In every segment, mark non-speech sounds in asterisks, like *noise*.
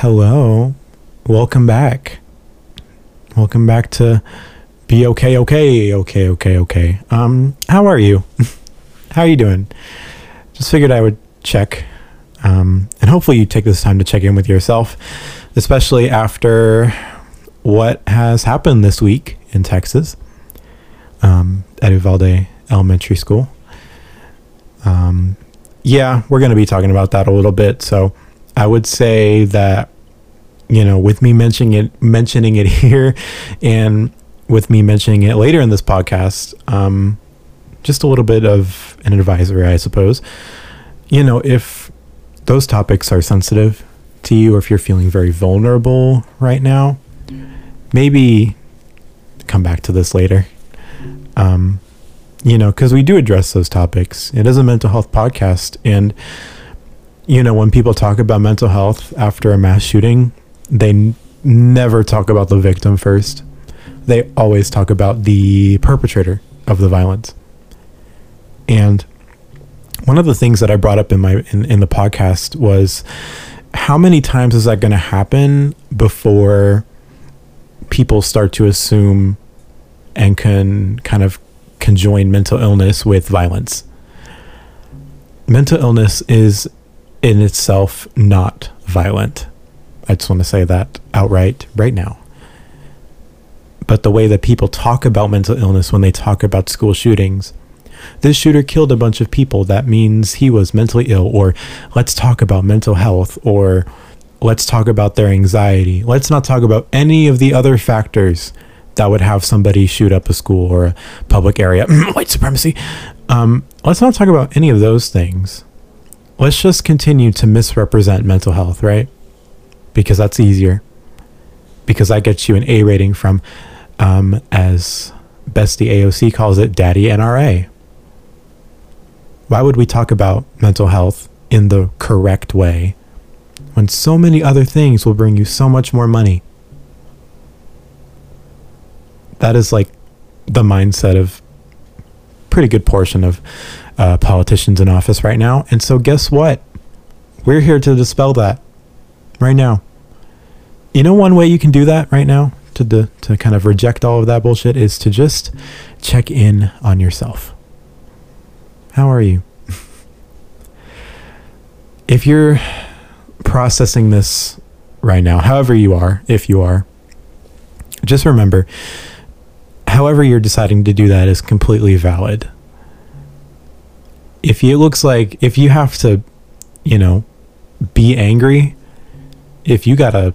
Hello. Welcome back. Welcome back to Be Okay, Okay, Okay, Okay, Okay. Um, how are you? *laughs* how are you doing? Just figured I would check. Um, and hopefully you take this time to check in with yourself, especially after what has happened this week in Texas um, at Uvalde Elementary School. Um, yeah, we're going to be talking about that a little bit. So I would say that you know, with me mentioning it, mentioning it *laughs* here, and with me mentioning it later in this podcast, um, just a little bit of an advisory, I suppose. You know, if those topics are sensitive to you, or if you're feeling very vulnerable right now, maybe come back to this later. Um, you know, because we do address those topics. It is a mental health podcast, and you know, when people talk about mental health after a mass shooting, they n- never talk about the victim first. They always talk about the perpetrator of the violence. And one of the things that I brought up in my in, in the podcast was how many times is that going to happen before people start to assume and can kind of conjoin mental illness with violence. Mental illness is in itself not violent. I just want to say that outright right now. But the way that people talk about mental illness when they talk about school shootings, this shooter killed a bunch of people. That means he was mentally ill, or let's talk about mental health, or let's talk about their anxiety. Let's not talk about any of the other factors that would have somebody shoot up a school or a public area. *clears throat* White supremacy. Um, let's not talk about any of those things let's just continue to misrepresent mental health, right? Because that's easier. Because that gets you an A rating from, um, as Bestie AOC calls it, Daddy NRA. Why would we talk about mental health in the correct way when so many other things will bring you so much more money? That is like the mindset of pretty good portion of uh, politicians in office right now. And so, guess what? We're here to dispel that right now. You know, one way you can do that right now to the, to kind of reject all of that bullshit is to just check in on yourself. How are you? *laughs* if you're processing this right now, however you are, if you are, just remember, however you're deciding to do that is completely valid if it looks like if you have to, you know, be angry, if you gotta,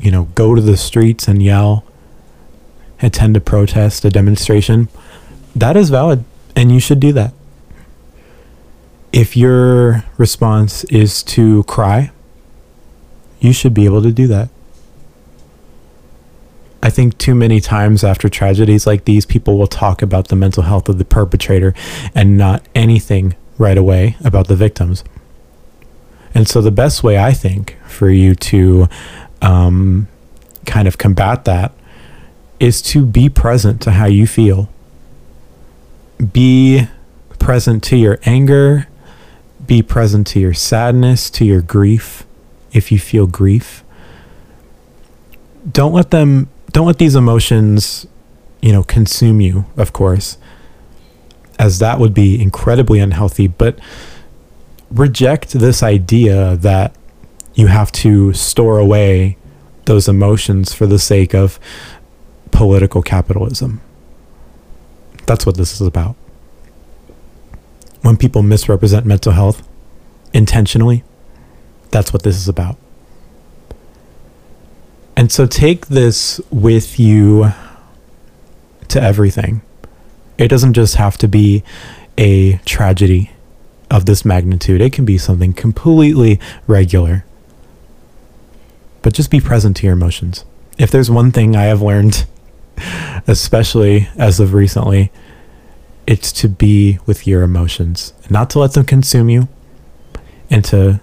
you know, go to the streets and yell, attend a protest, a demonstration, that is valid and you should do that. If your response is to cry, you should be able to do that. I think too many times after tragedies like these, people will talk about the mental health of the perpetrator and not anything right away about the victims. And so, the best way I think for you to um, kind of combat that is to be present to how you feel. Be present to your anger, be present to your sadness, to your grief, if you feel grief. Don't let them don't let these emotions, you know, consume you, of course, as that would be incredibly unhealthy, but reject this idea that you have to store away those emotions for the sake of political capitalism. That's what this is about. When people misrepresent mental health intentionally, that's what this is about. And so take this with you to everything. It doesn't just have to be a tragedy of this magnitude, it can be something completely regular. But just be present to your emotions. If there's one thing I have learned, *laughs* especially as of recently, it's to be with your emotions, not to let them consume you, and to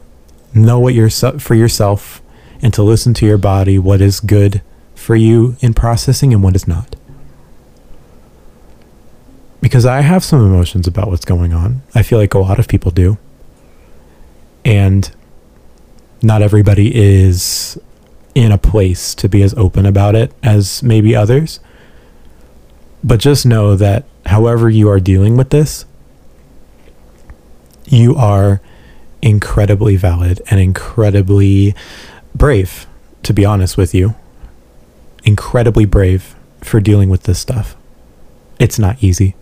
know what you're for yourself and to listen to your body what is good for you in processing and what is not. Because I have some emotions about what's going on. I feel like a lot of people do. And not everybody is in a place to be as open about it as maybe others. But just know that however you are dealing with this, you are incredibly valid and incredibly brave, to be honest with you. Incredibly brave for dealing with this stuff. It's not easy.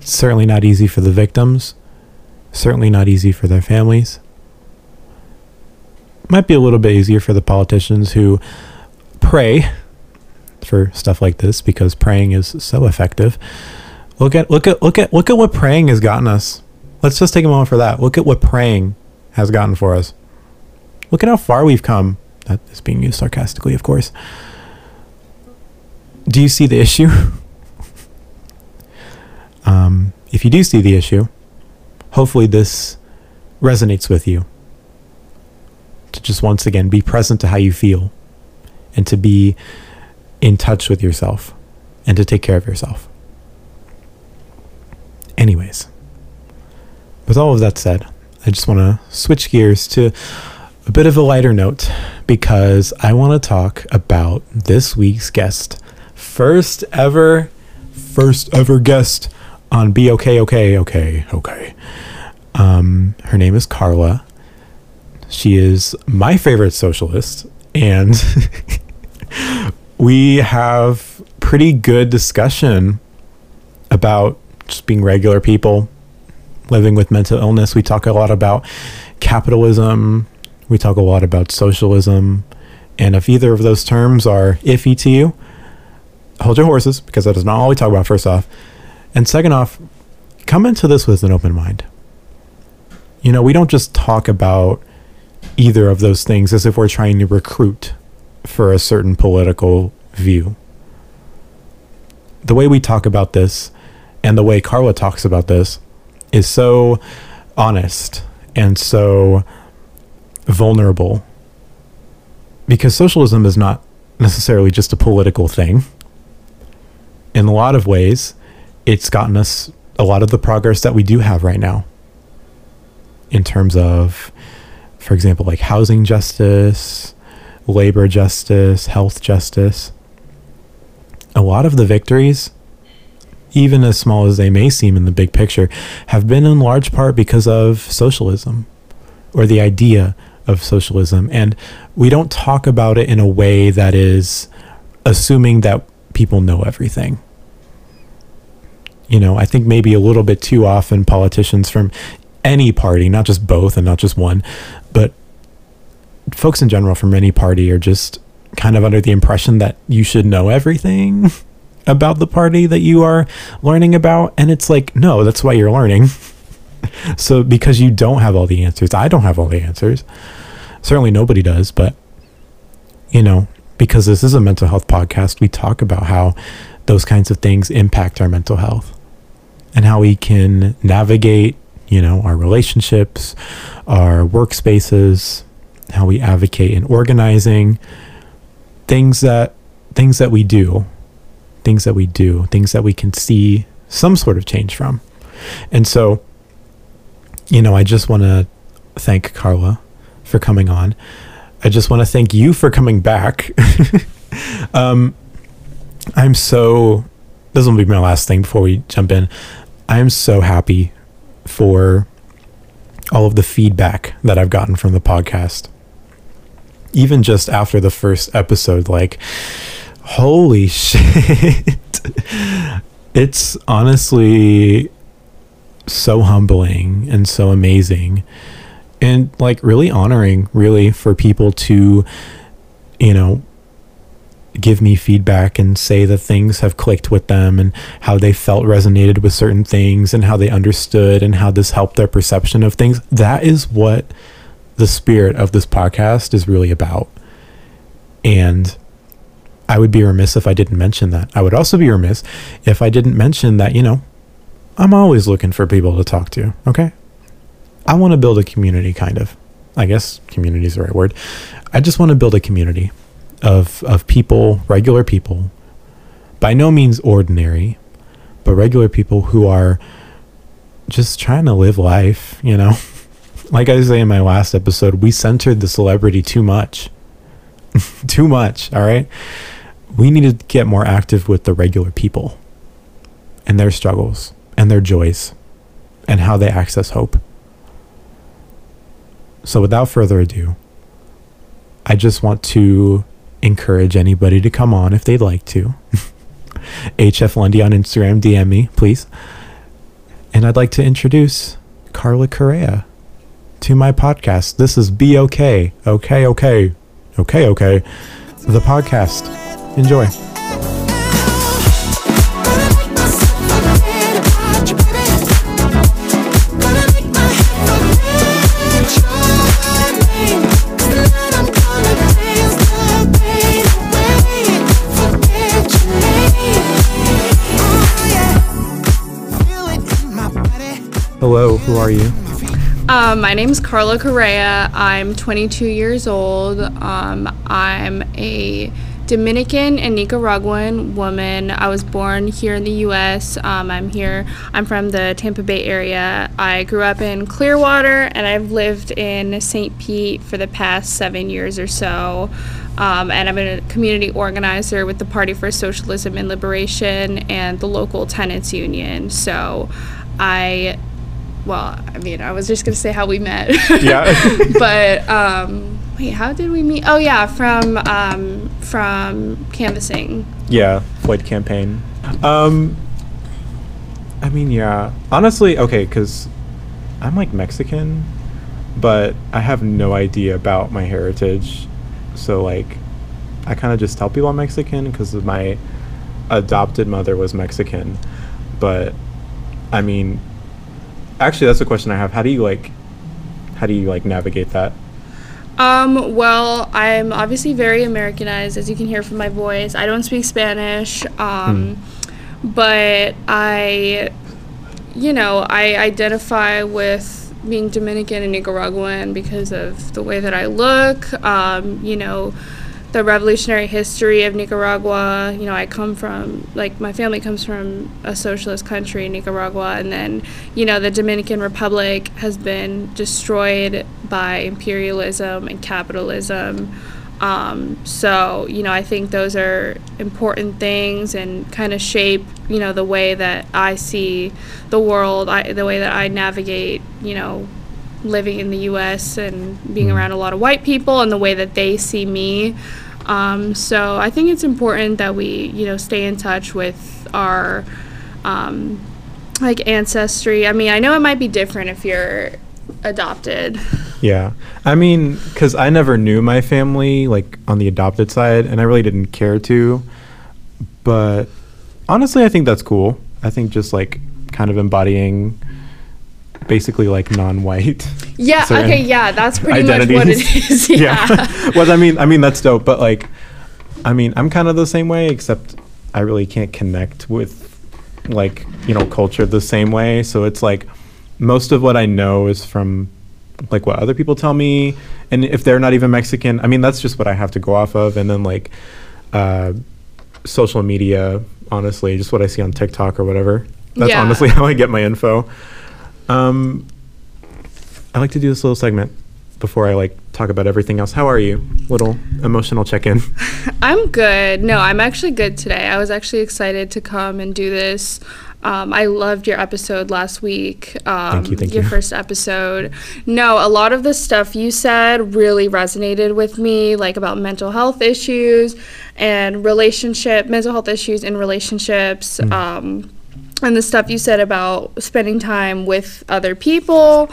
certainly not easy for the victims, certainly not easy for their families. Might be a little bit easier for the politicians who pray for stuff like this because praying is so effective. Look at look at look at look at what praying has gotten us. Let's just take a moment for that. Look at what praying has gotten for us. Look at how far we've come. That is being used sarcastically, of course. Do you see the issue? *laughs* um, if you do see the issue, hopefully this resonates with you. To just once again be present to how you feel and to be in touch with yourself and to take care of yourself. Anyways, with all of that said, I just want to switch gears to a bit of a lighter note because I want to talk about this week's guest. First ever, first ever guest on Be Okay, Okay, Okay, Okay. Um, her name is Karla. She is my favorite socialist, and *laughs* we have pretty good discussion about just being regular people living with mental illness. We talk a lot about capitalism. We talk a lot about socialism. And if either of those terms are iffy to you, hold your horses because that is not all we talk about, first off. And second off, come into this with an open mind. You know, we don't just talk about either of those things as if we're trying to recruit for a certain political view. The way we talk about this and the way Karla talks about this is so honest and so vulnerable because socialism is not necessarily just a political thing. In a lot of ways, it's gotten us a lot of the progress that we do have right now in terms of, for example, like housing justice, labor justice, health justice. A lot of the victories even as small as they may seem in the big picture, have been in large part because of socialism or the idea of socialism. And we don't talk about it in a way that is assuming that people know everything. You know, I think maybe a little bit too often politicians from any party, not just both and not just one, but folks in general from any party are just kind of under the impression that you should know everything. *laughs* about the party that you are learning about. And it's like, no, that's why you're learning. *laughs* *laughs* so because you don't have all the answers, I don't have all the answers. Certainly nobody does, but you know, because this is a mental health podcast, we talk about how those kinds of things impact our mental health and how we can navigate, you know, our relationships, our workspaces, how we advocate in organizing things that things that we do things that we do, things that we can see some sort of change from. And so, you know, I just want to thank Karla for coming on. I just want to thank you for coming back. *laughs* um, I'm so, this will be my last thing before we jump in. I'm so happy for all of the feedback that I've gotten from the podcast. Even just after the first episode, like, holy *laughs* shit. it's honestly so humbling and so amazing and like really honoring really for people to you know give me feedback and say that things have clicked with them and how they felt resonated with certain things and how they understood and how this helped their perception of things that is what the spirit of this podcast is really about and I would be remiss if I didn't mention that. I would also be remiss if I didn't mention that, you know, I'm always looking for people to talk to, okay? I want to build a community, kind of. I guess community is the right word. I just want to build a community of, of people, regular people, by no means ordinary, but regular people who are just trying to live life, you know, *laughs* like I say in my last episode, we centered the celebrity too much. *laughs* too much, all right? We need to get more active with the regular people and their struggles and their joys and how they access hope. So, without further ado, I just want to encourage anybody to come on if they'd like to. *laughs* HF Lundy on Instagram, DM me, please. And I'd like to introduce Karla Correa to my podcast. This is Be Okay. Okay, okay. Okay, okay. The podcast. Enjoy. Hello, who are you? Um, my name is Karla Correa. I'm 22 years old. Um, I'm a Dominican and Nicaraguan woman. I was born here in the U.S. Um, I'm here. I'm from the Tampa Bay area. I grew up in Clearwater, and I've lived in St. Pete for the past seven years or so. Um, and I'm a community organizer with the Party for Socialism and Liberation and the local tenants union. So I well, I mean, I was just gonna say how we met. Yeah. *laughs* but um, wait, how did we meet? Oh yeah, from um, from canvassing. Yeah, Floyd campaign. Um, I mean, yeah. Honestly, okay, because I'm like Mexican, but I have no idea about my heritage. So like, I kind of just tell people I'm Mexican because my adopted mother was Mexican, but I mean, actually, that's a question I have. How do you like, how do you like navigate that? Um, well, I'm obviously very Americanized, as you can hear from my voice. I don't speak Spanish, um, but I, you know, I identify with being Dominican and Nicaraguan because of the way that I look, um, you know, the revolutionary history of Nicaragua. You know, I come from, like, my family comes from a socialist country, Nicaragua, and then, you know, the Dominican Republic has been destroyed by imperialism and capitalism. Um, so, you know, I think those are important things and kind of shape, you know, the way that I see the world, I, the way that I navigate, you know, living in the U.S. and being Mm. around a lot of white people and the way that they see me. Um, so I think it's important that we, you know, stay in touch with our, um, like ancestry. I mean, I know it might be different if you're adopted. Yeah. I mean, because I never knew my family, like on the adopted side, and I really didn't care to. But honestly, I think that's cool. I think just like kind of embodying basically like non white. Yeah. Okay. Yeah. That's pretty much what it is. identities. *laughs* is. Yeah. *laughs* well, I mean, I mean that's dope, but like, I mean, I'm kind of the same way, except I really can't connect with like you know culture the same way. So it's like most of what I know is from like what other people tell me, and if they're not even Mexican, I mean that's just what I have to go off of, and then like uh, social media, honestly, just what I see on TikTok or whatever. That's Yeah. honestly *laughs* how I get my info. Um, I like to do this little segment before I like talk about everything else. How are you? Little emotional check-in. *laughs* I'm good. No, I'm actually good today. I was actually excited to come and do this. Um, I loved your episode last week. Um, Thank you, thank your you. first episode. No, a lot of the stuff you said really resonated with me, like about mental health issues and relationship, mental health issues in relationships. Mm. Um, and the stuff you said about spending time with other people.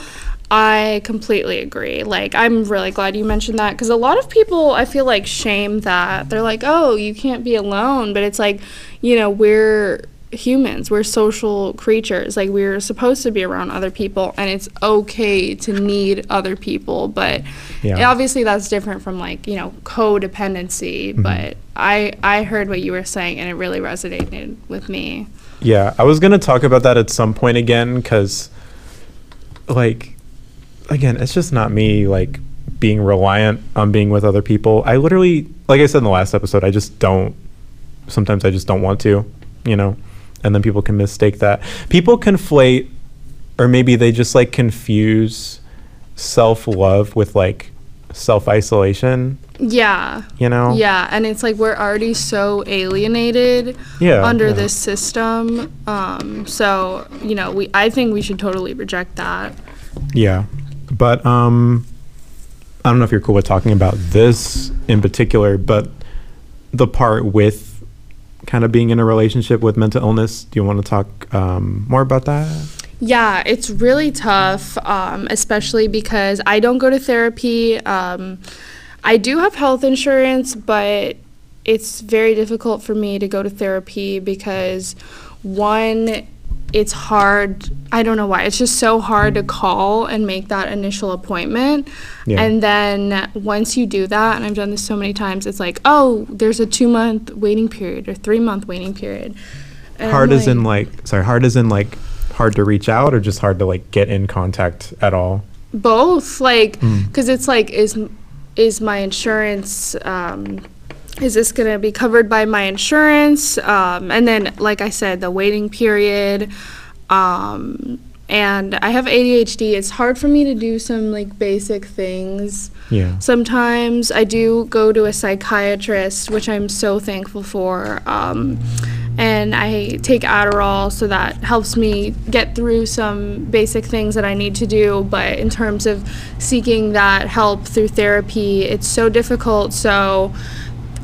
I completely agree. Like, I'm really glad you mentioned that because a lot of people, I feel like, shame that. They're like, oh, you can't be alone. But it's like, you know, we're humans, we're social creatures. Like, we're supposed to be around other people, and it's okay to need other people. But Yeah. obviously, that's different from, like, you know, codependency. Mm-hmm. But I, I heard what you were saying, and it really resonated with me. Yeah, I was gonna talk about that at some point again because, like, again, it's just not me like being reliant on being with other people. I literally, like I said in the last episode, I just don't. Sometimes I just don't want to, you know, and then people can mistake that. People conflate, or maybe they just like confuse self love with like self isolation. Yeah. You know. Yeah, and it's like we're already so alienated Yeah. under yeah. this system. Um, so you know, we I think we should totally reject that. Yeah. But um I don't know if you're cool with talking about this in particular, but the part with kind of being in a relationship with mental illness, do you want to talk um, more about that? Yeah, it's really tough, um, especially because I don't go to therapy. Um, I do have health insurance, but it's very difficult for me to go to therapy because, one, it's hard. I don't know why. It's just so hard to call and make that initial appointment. Yeah. And then once you do that, and I've done this so many times, it's like, oh, there's a two month waiting period or three month waiting period. And hard as in like sorry, hard as in like hard to reach out or just hard to like get in contact at all? both like Mm. because it's like is is my insurance um is this going to be covered by my insurance um and then like i said the waiting period um and i have adhd it's hard for me to do some like basic things Yeah. sometimes i do go to a psychiatrist which i'm so thankful for um, and i take adderall so that helps me get through some basic things that i need to do but in terms of seeking that help through therapy it's so difficult so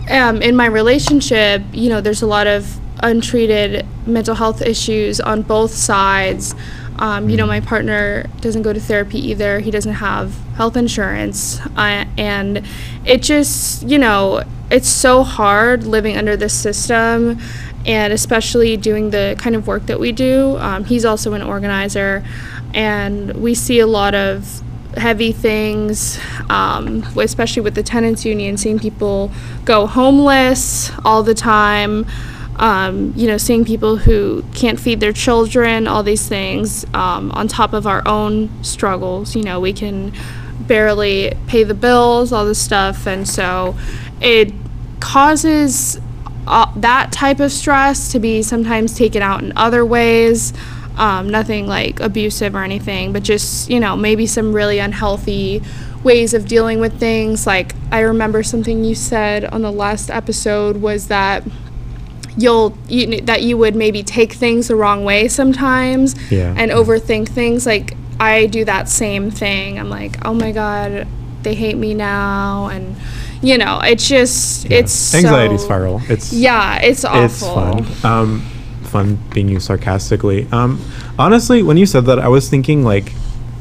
um, in my relationship, you know, there's a lot of untreated mental health issues on both sides. Um, you know, my partner doesn't go to therapy either. He doesn't have health insurance. Uh, and it just, you know, it's so hard living under this system and especially doing the kind of work that we do. Um, he's also an organizer, and we see a lot of heavy things, um, especially with the tenants union, seeing people go homeless all the time. Um, you know, seeing people who can't feed their children, all these things, um, on top of our own struggles. You know, we can barely pay the bills, all this stuff, and so it causes uh, that type of stress to be sometimes taken out in other ways. Um, nothing like abusive or anything, but just, you know, maybe some really unhealthy ways of dealing with things. Like, I remember something you said on the last episode was that you'll you, that you would maybe take things the wrong way sometimes Yeah. and overthink things like i do that same thing i'm like oh my god they hate me now and you know it's just Yeah. it's anxiety so, spiral. It's yeah it's awful It's fun. Um, fun being used sarcastically. Um, honestly, when you said that, I was thinking like,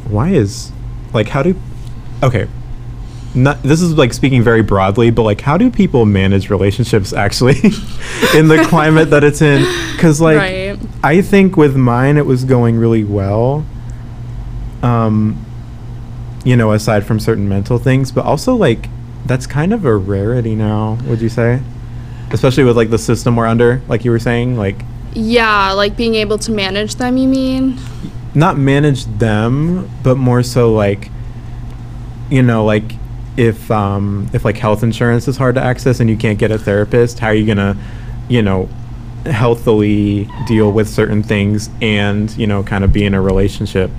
why is, like, how do, okay, not this is like speaking very broadly, but like, how do people manage relationships actually *laughs* in the climate that it's in? Because like, right I think with mine it was going really well. Um, you know, aside from certain mental things, but also like that's kind of a rarity now. Would you say? Especially with like the system we're under, like you were saying, like yeah like being able to manage them you mean not manage them, but more so like, you know, like if um if like health insurance is hard to access and you can't get a therapist, how are you gonna, you know, healthily deal with certain things and you know kind of be in a relationship?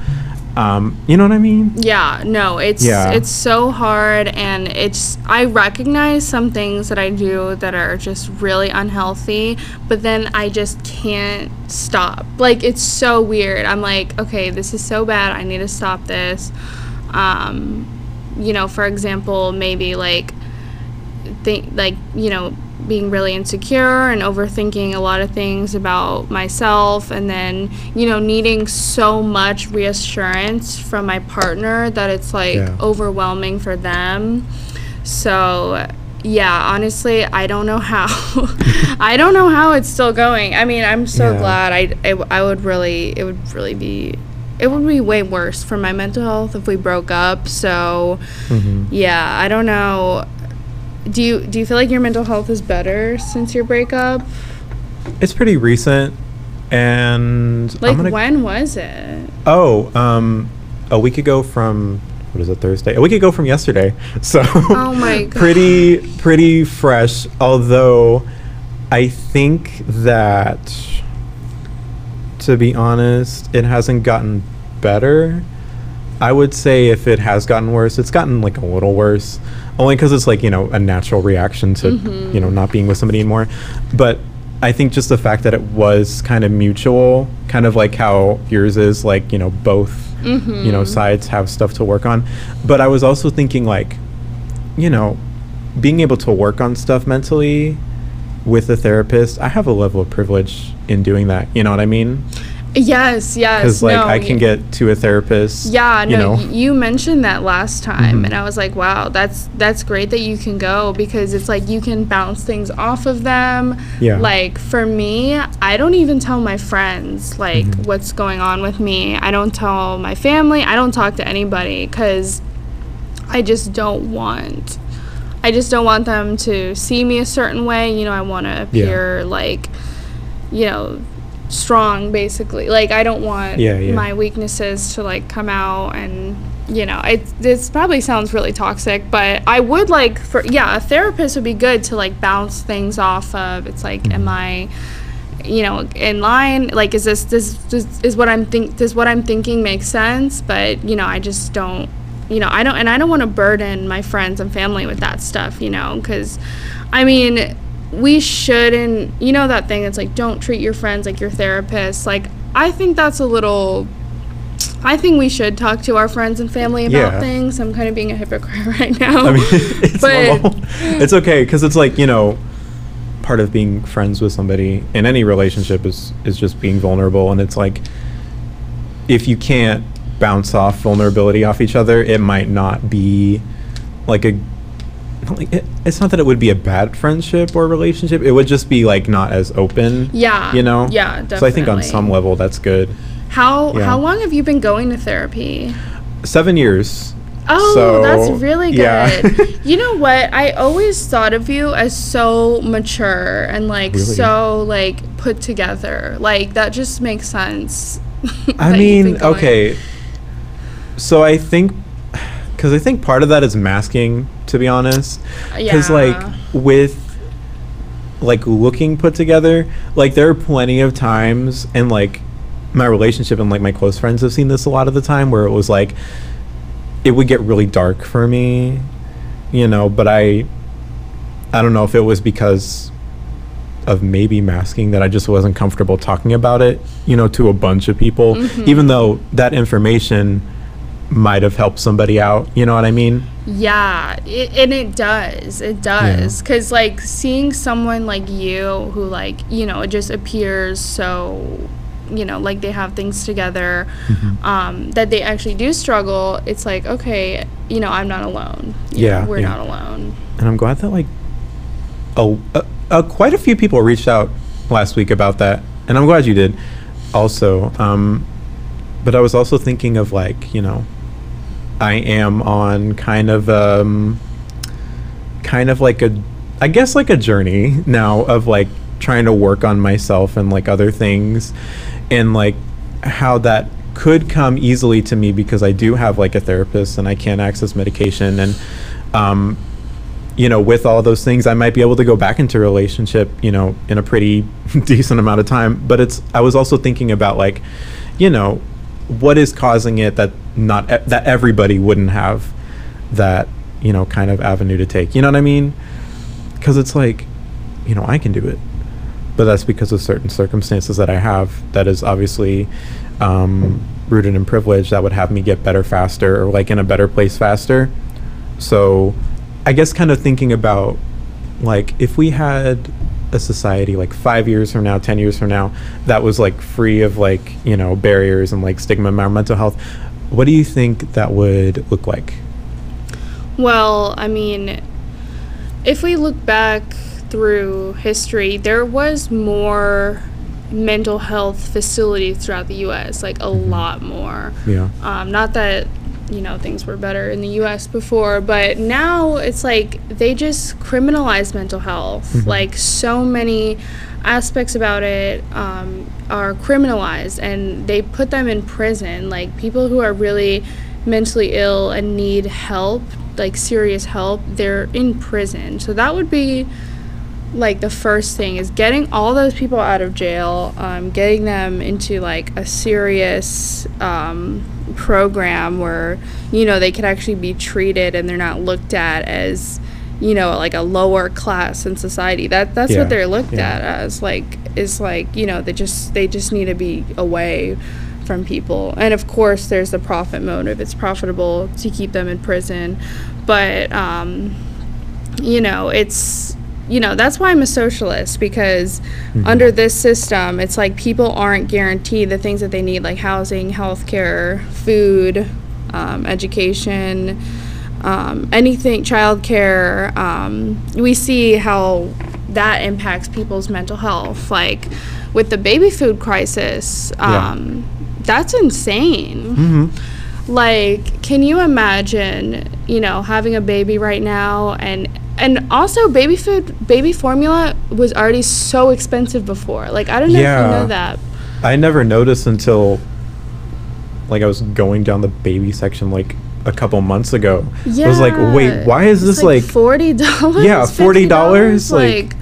Um, you know what I mean? Yeah, no, it's Yeah. it's so hard and it's I recognize some things that I do that are just really unhealthy, but then I just can't stop. Like it's so weird. I'm like, okay, this is so bad. I need to stop this. Um, you know, for example, maybe like think like, you know, being really insecure and overthinking a lot of things about myself and then you know needing so much reassurance from my partner that it's like Yeah. overwhelming for them. So yeah honestly i don't know how *laughs* i don't know how it's still going. I mean i'm so Yeah. glad I, I i would really it would really be it would be way worse for my mental health if we broke up. So hmm yeah i don't know do you do you feel like your mental health is better since your breakup It's pretty recent, and like gonna, when was it Oh, um, a week ago from what is it Thursday? A week ago from yesterday. *laughs* So Oh my God. *laughs* pretty pretty fresh. Although I think that to be honest, it hasn't gotten better. I would say if it has gotten worse, it's gotten like a little worse, only because it's like you know a natural reaction to mm-hmm. you know not being with somebody anymore. But I think just the fact that it was kind of mutual, kind of like how yours is, like you know both you know mm-hmm. sides have stuff to work on. But I was also thinking like, you know, being able to work on stuff mentally with a therapist. I have a level of privilege in doing that. You know what I mean? Yes, yes. Because like no, I can get to a therapist. Yeah, you no, know. y- you mentioned that last time, Mhm. and I was like, wow, that's that's great that you can go because it's like you can bounce things off of them. Yeah. Like for me, I don't even tell my friends like Mhm. what's going on with me. I don't tell my family. I don't talk to anybody because I just don't want. I just don't want them to see me a certain way. You know, I want to appear like, you know, strong basically. Like I don't want Yeah, yeah. my weaknesses to like come out and you know, it this probably sounds really toxic, but I would like for yeah, a therapist would be good to like bounce things off of. It's like mm-hmm. am I you know, in line, like is this this, this is what I'm think does what I'm thinking make sense? But, you know, I just don't you know, I don't and I don't want to burden my friends and family with that stuff, you know, cuz I mean, we shouldn't, you know that thing that's like don't treat your friends like your therapist. Like I think that's a little I think we should talk to our friends and family about Yeah. things. I'm kind of being a hypocrite *laughs* right now. I mean, *laughs* it's But- normal. It's okay because it's like you know, part of being friends with somebody in any relationship is is just being vulnerable, and it's like if you can't bounce off vulnerability off each other, it might not be like a. Like it, it's not that it would be a bad friendship or relationship. It would just be like not as open. Yeah, You know. yeah, definitely. So I think on some level that's good. How Yeah. how long have you been going to therapy? Seven years. Oh, So, that's really good. yeah. *laughs* you know what? I always thought of you as so mature and like Really? so like put together. Like that just makes sense. *laughs* I that you've been mean, okay. So I think, because I think part of that is masking, to be honest. Because like with like looking put together, like there are plenty of times, and like my relationship and like my close friends have seen this a lot of the time, where it was like it would get really dark for me, you know. But I, I don't know if it was because of maybe masking that I just wasn't comfortable talking about it, you know, to a bunch of people, Mhm. even though that information might have helped somebody out. You know what I mean? Yeah, it, and it does. It does. Because, like, seeing someone like you who, like, you know, it just appears so, you know, like they have things together, Mm-hmm. um, that they actually do struggle, it's like, okay, you know, I'm not alone. You know, Yeah, we're yeah. not alone. and I'm glad that like a, a, a quite a few people reached out last week about that, and I'm glad you did. Also, um, but I was also thinking of like you know, I am on kind of um, kind of like a, I guess like a journey now of like trying to work on myself and like other things, and like how that could come easily to me because I do have like a therapist and I can access medication and um, you know, with all those things, I might be able to go back into relationship, you know, in a pretty *laughs* decent amount of time. But it's, I was also thinking about like, you know, what is causing it that not e- that everybody wouldn't have that, you know, kind of avenue to take. You know what I mean? Because it's like, you know, I can do it, but that's because of certain circumstances that I have. That is obviously um, rooted in privilege that would have me get better faster or like in a better place faster. So I guess kind of thinking about like if we had a society like five years from now, ten years from now, that was like free of like, you know, barriers and like stigma around mental health, what do you think that would look like? Well, I mean, if we look back through history, there was more mental health facilities throughout the U.S., like a lot more. Yeah. Um, not that you know things were better in the U.S. before, but now it's like they just criminalize mental health. Mhm. Like so many aspects about it um, are criminalized, and they put them in prison. Like people who are really mentally ill and need help, like serious help, they're in prison. So that would be like the first thing is getting all those people out of jail, um, getting them into like a serious um, program where you know they could actually be treated and they're not looked at as you know like a lower class in society. That that's Yeah, what they're looked yeah. at as like is like you know they just they just need to be away from people. And of course, there's the profit motive. It's profitable to keep them in prison, but um, you know, it's you know that's why I'm a socialist because under this system, it's like people aren't guaranteed the things that they need, like housing, healthcare, food, um, education. Um, anything, childcare, um, we see how that impacts people's mental health. Like with the baby food crisis, Yeah. um, that's insane. Mm-hmm. Like, can you imagine, you know, having a baby right now and and also baby food, baby formula was already so expensive before. Like, I don't know if you know that. I never noticed until like I was going down the baby section like a couple months ago. yeah. I was like, wait, why is It's this like, forty dollars? *laughs* Yeah, $40, like,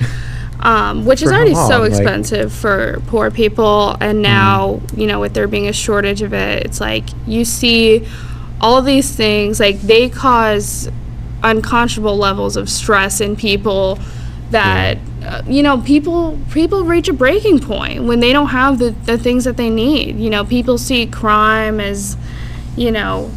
um, which is already so long? Like- expensive for poor people, and now you know with there being a shortage of it, it's like you see all these things like they cause unconscionable levels of stress in people that uh, you know people people reach a breaking point when they don't have the, the things that they need. You know people see crime as you know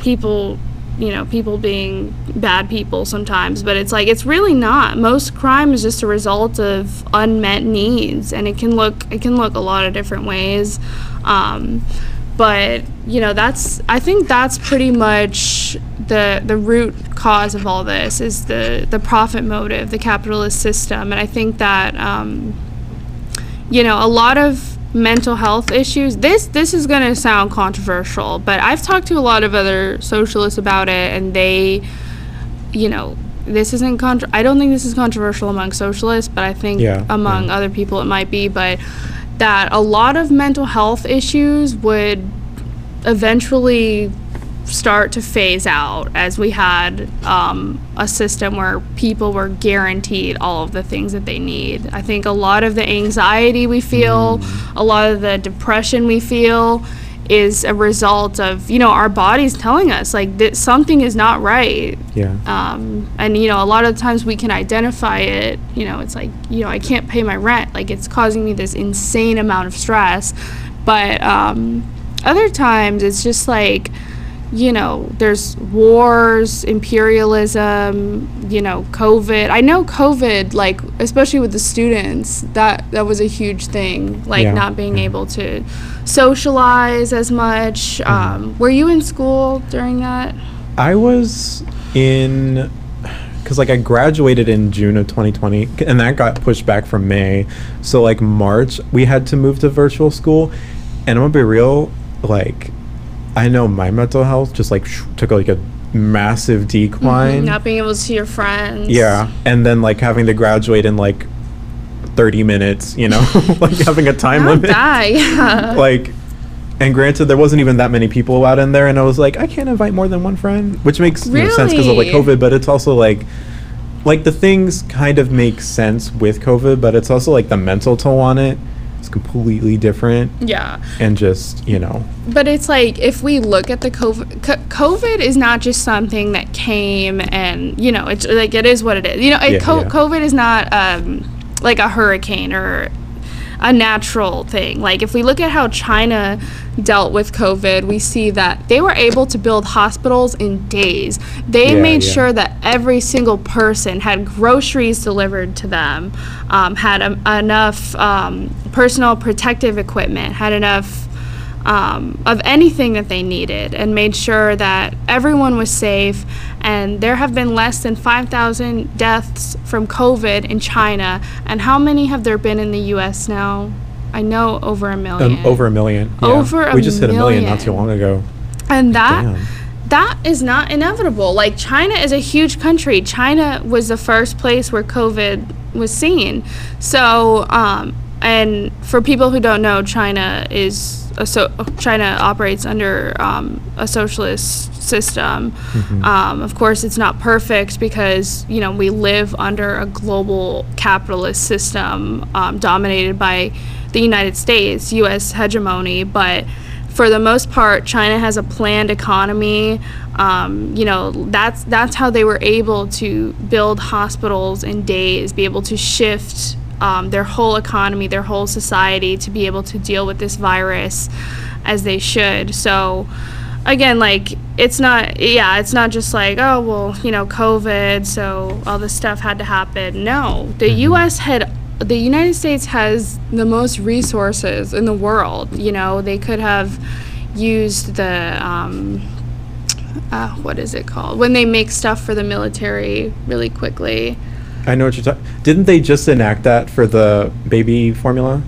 people you know people being bad people sometimes but it's like it's really not. Most crime is just a result of unmet needs and it can look it can look a lot of different ways. Um, but you know that's i think that's pretty much the the root cause of all this is the the profit motive the capitalist system and i think that um, you know a lot of mental health issues this this is going to sound controversial but i've talked to a lot of other socialists about it and they you know this isn't contra- i don't think this is controversial among socialists but i think Yeah, among yeah. other people it might be but that a lot of mental health issues would eventually start to phase out as we had um, a system where people were guaranteed all of the things that they need. I think a lot of the anxiety we feel, a lot of the depression we feel, is a result of you know our bodies telling us like that something is not right yeah. um, and you know a lot of times we can identify it you know it's like you know i can't pay my rent like it's causing me this insane amount of stress but um, other times it's just like you know there's wars imperialism you know covid. I know covid like especially with the students that that was a huge thing like Yeah, not being yeah. able to socialize as much. Um, were you in school during that? I was in because like I graduated in June of 2020 and that got pushed back from May. So like March we had to move to virtual school and I'm gonna be real like I know my mental health just like sh- took like a massive decline. Mm-hmm. not being able to see your friends Yeah, and then like having to graduate in like 30 minutes, you know, *laughs* like having a time limit. Die. yeah. *laughs* *laughs* like and granted there wasn't even that many people out in there and i was like i can't invite more than one friend which makes know, sense because of like covid but it's also like like the things kind of make sense with covid but it's also like the mental toll on it is completely different yeah. and just you know But it's like if we look at the COVID, COVID is not just something that came and you know it's like it is what it is. You know, it, Yeah, co- yeah. COVID is not um, like a hurricane or a natural thing. Like if we look at how China dealt with COVID, we see that they were able to build hospitals in days. They Yeah, made yeah. sure that every single person had groceries delivered to them, um, had um, enough um, personal protective equipment, had enough um, of anything that they needed and made sure that everyone was safe. And there have been less than 5,000 deaths from COVID in China. And how many have there been in the US now? I know over a million. um, over a million yeah. Over a we just hit a million not too long ago and that Damn. that is not inevitable. Like China is a huge country. China was the first place where COVID was seen. So, um, and for people who don't know, China is a so China operates under um, a socialist system. Mm-hmm. Um, of course, it's not perfect because you know we live under a global capitalist system um, dominated by the United States, U.S. hegemony, but for the most part, China has a planned economy. Um, you know, that's that's how they were able to build hospitals in days, be able to shift um, their whole economy, their whole society to be able to deal with this virus as they should. So, again, like it's not, yeah, it's not just like, oh, well, you know, COVID, so all this stuff had to happen. No, the U.S. had the United States has the most resources in the world. You know, they could have used the um, uh, what is it called when they make stuff for the military really quickly. I know what you're talking. Didn't they just enact that for the baby formula,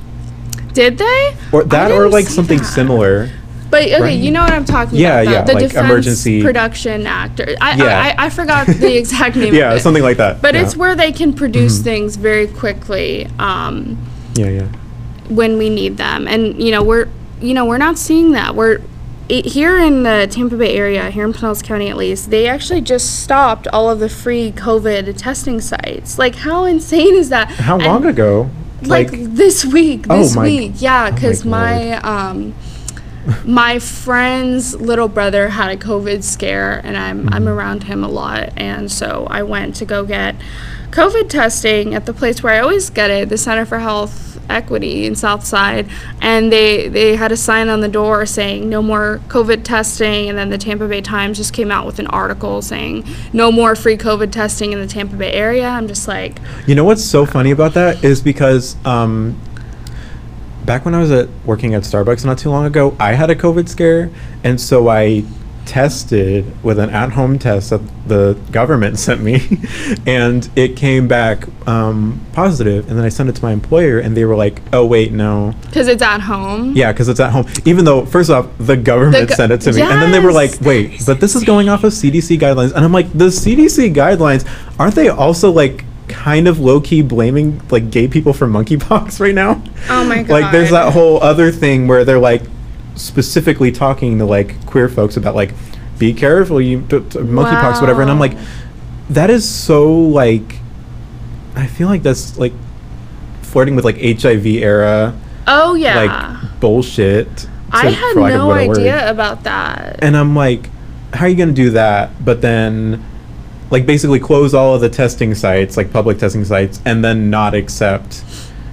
Did they? or that, or like something that. similar? But okay, Right. you know what I'm talking Yeah, about. yeah, the, the like Defense emergency- Production Act. Or, I, Yeah. I, I, I forgot the *laughs* exact name Yeah, of it. Yeah, something like that. But yeah. it's where they can produce things very quickly. Um, yeah, yeah. when we need them and you know we're you know we're not seeing that we're i here in the tampa bay area here in pinellas county at least they actually just stopped all of the free covid testing sites like how insane is that How And, long ago? like, this week Oh this my- week yeah oh my because my, um my friend's little brother had a covid scare and i'm Mm-hmm. i'm around him a lot and so i went to go get covid testing at the place where i always get it the center for health equity in southside and they they had a sign on the door saying no more covid testing and then the tampa bay times just came out with an article saying no more free covid testing in the tampa bay area i'm just like You know what's so funny about that is because um, back when I was at working at Starbucks not too long ago, I had a COVID scare, and so I tested with an at-home test that the government *laughs* sent me, and it came back um, positive. And then I sent it to my employer, and they were like, "Oh wait, no, because it's at home yeah, because it's at home." Even though, first off, the government go- sent it to me, and then they were like, "Wait, but this is going off of CDC guidelines," and I'm like, "The CDC guidelines aren't they also like?" Kind of low-key blaming like gay people for monkeypox *laughs* right now Oh my god! like there's that whole other thing where they're like specifically talking to like queer folks about like be careful you t- t- monkeypox whatever and i'm like that is so like i feel like that's like flirting with like hiv era oh yeah like bullshit I had for lack of a no better word. idea about that. and i'm like how are you going to do that but then like basically close all of the testing sites like public testing sites and then not accept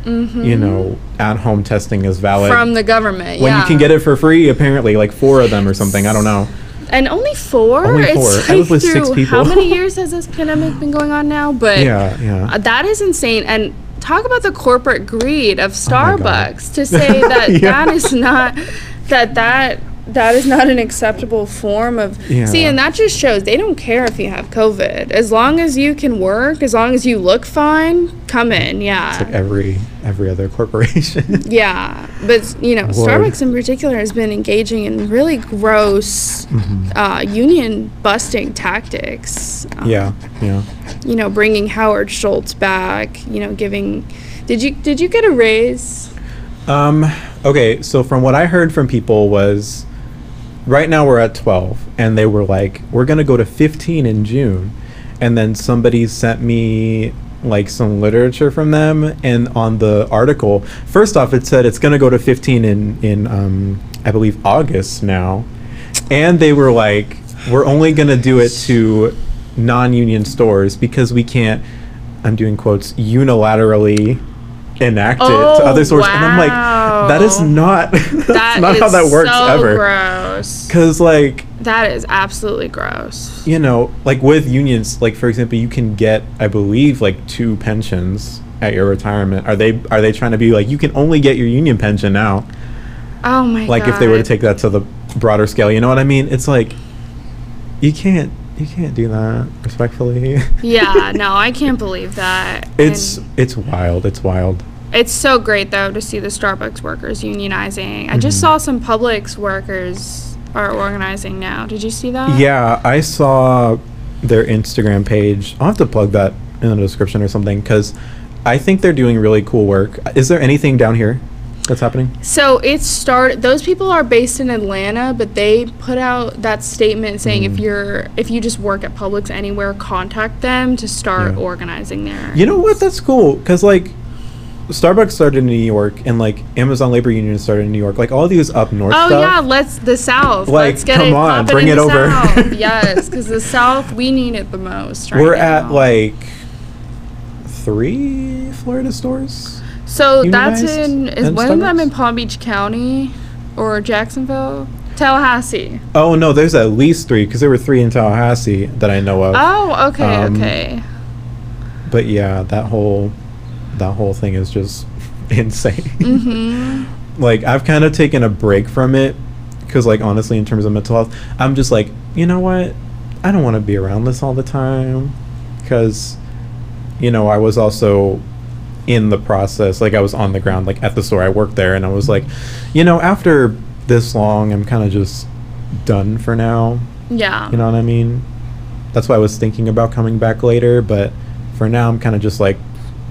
you know at home testing as valid Mm-hmm. from the government. when yeah. you can get it for free apparently like four of them or something i don't know and only four. Only It's four. I like with six people. How many *laughs* years has this pandemic been going on now? But yeah yeah uh, that is insane. And talk about the corporate greed of Oh. Starbucks to *laughs* say that Yeah. that is not that that that is not an acceptable form of Yeah. see and that just shows they don't care if you have covid as long as you can work as long as you look fine come in yeah it's like every every other corporation *laughs* Yeah, but you know, Lord. Starbucks in particular has been engaging in really gross Mm-hmm. uh, union busting tactics. Um, yeah yeah you know, bringing Howard Schultz back. You know, giving. Did you did you get a raise? um okay so from what i heard from people was right now we're at 12 and they were like we're gonna go to 15 in june. And then somebody sent me like some literature from them and on the article first off it said it's gonna go to 15 in in um i believe august now. And they were like we're only gonna do it to non-union stores because we can't i'm doing quotes unilaterally enact it to Oh, other stores. And i'm like that is not *laughs* that's That not how that works so ever. Gross. Because like That is absolutely gross. you know like with unions like for example you can get i believe like two pensions at your retirement are they are they trying to be like you can only get your union pension now Oh my god. like if they were to take that to the broader scale you know what i mean it's like you can't you can't do that respectfully *laughs* Yeah, no, I can't believe that. it's And- it's wild it's wild It's so great though to see the Starbucks workers unionizing. I just Mhm. saw some Publix workers are organizing now. Did you see that? yeah i saw their instagram page i'll have to plug that in the description or something because I think they're doing really cool work. Is there anything down here that's happening? So it's started. Those people are based in Atlanta, but they put out that statement saying if Mm. you're if you just work at Publix anywhere, contact them to start Yeah. organizing there. You know what? That's cool because like Starbucks started in New York and like Amazon Labor Union started in New York. Like all these up north Oh stuff. yeah, let's the South. Like, let's get come it. on, bring in it over. South. *laughs* yes, because the South we need it the most. Right We're now. at like three Florida stores. So that's in is one of them in Palm Beach County or Jacksonville, Tallahassee. Oh no, there's at least three because there were three in Tallahassee that I know of. Oh, okay, Um, okay. But yeah, that whole that whole thing is just *laughs* insane. Mm-hmm. *laughs* like I've kind of taken a break from it because like honestly in terms of mental health, I'm just like, you know what? I don't want to be around this all the time cuz you know, I was also in the process like I was on the ground like at the store I worked there and I was like, you know, after this long, I'm kind of just done for now. Yeah. You know what I mean? That's why I was thinking about coming back later, but for now I'm kind of just like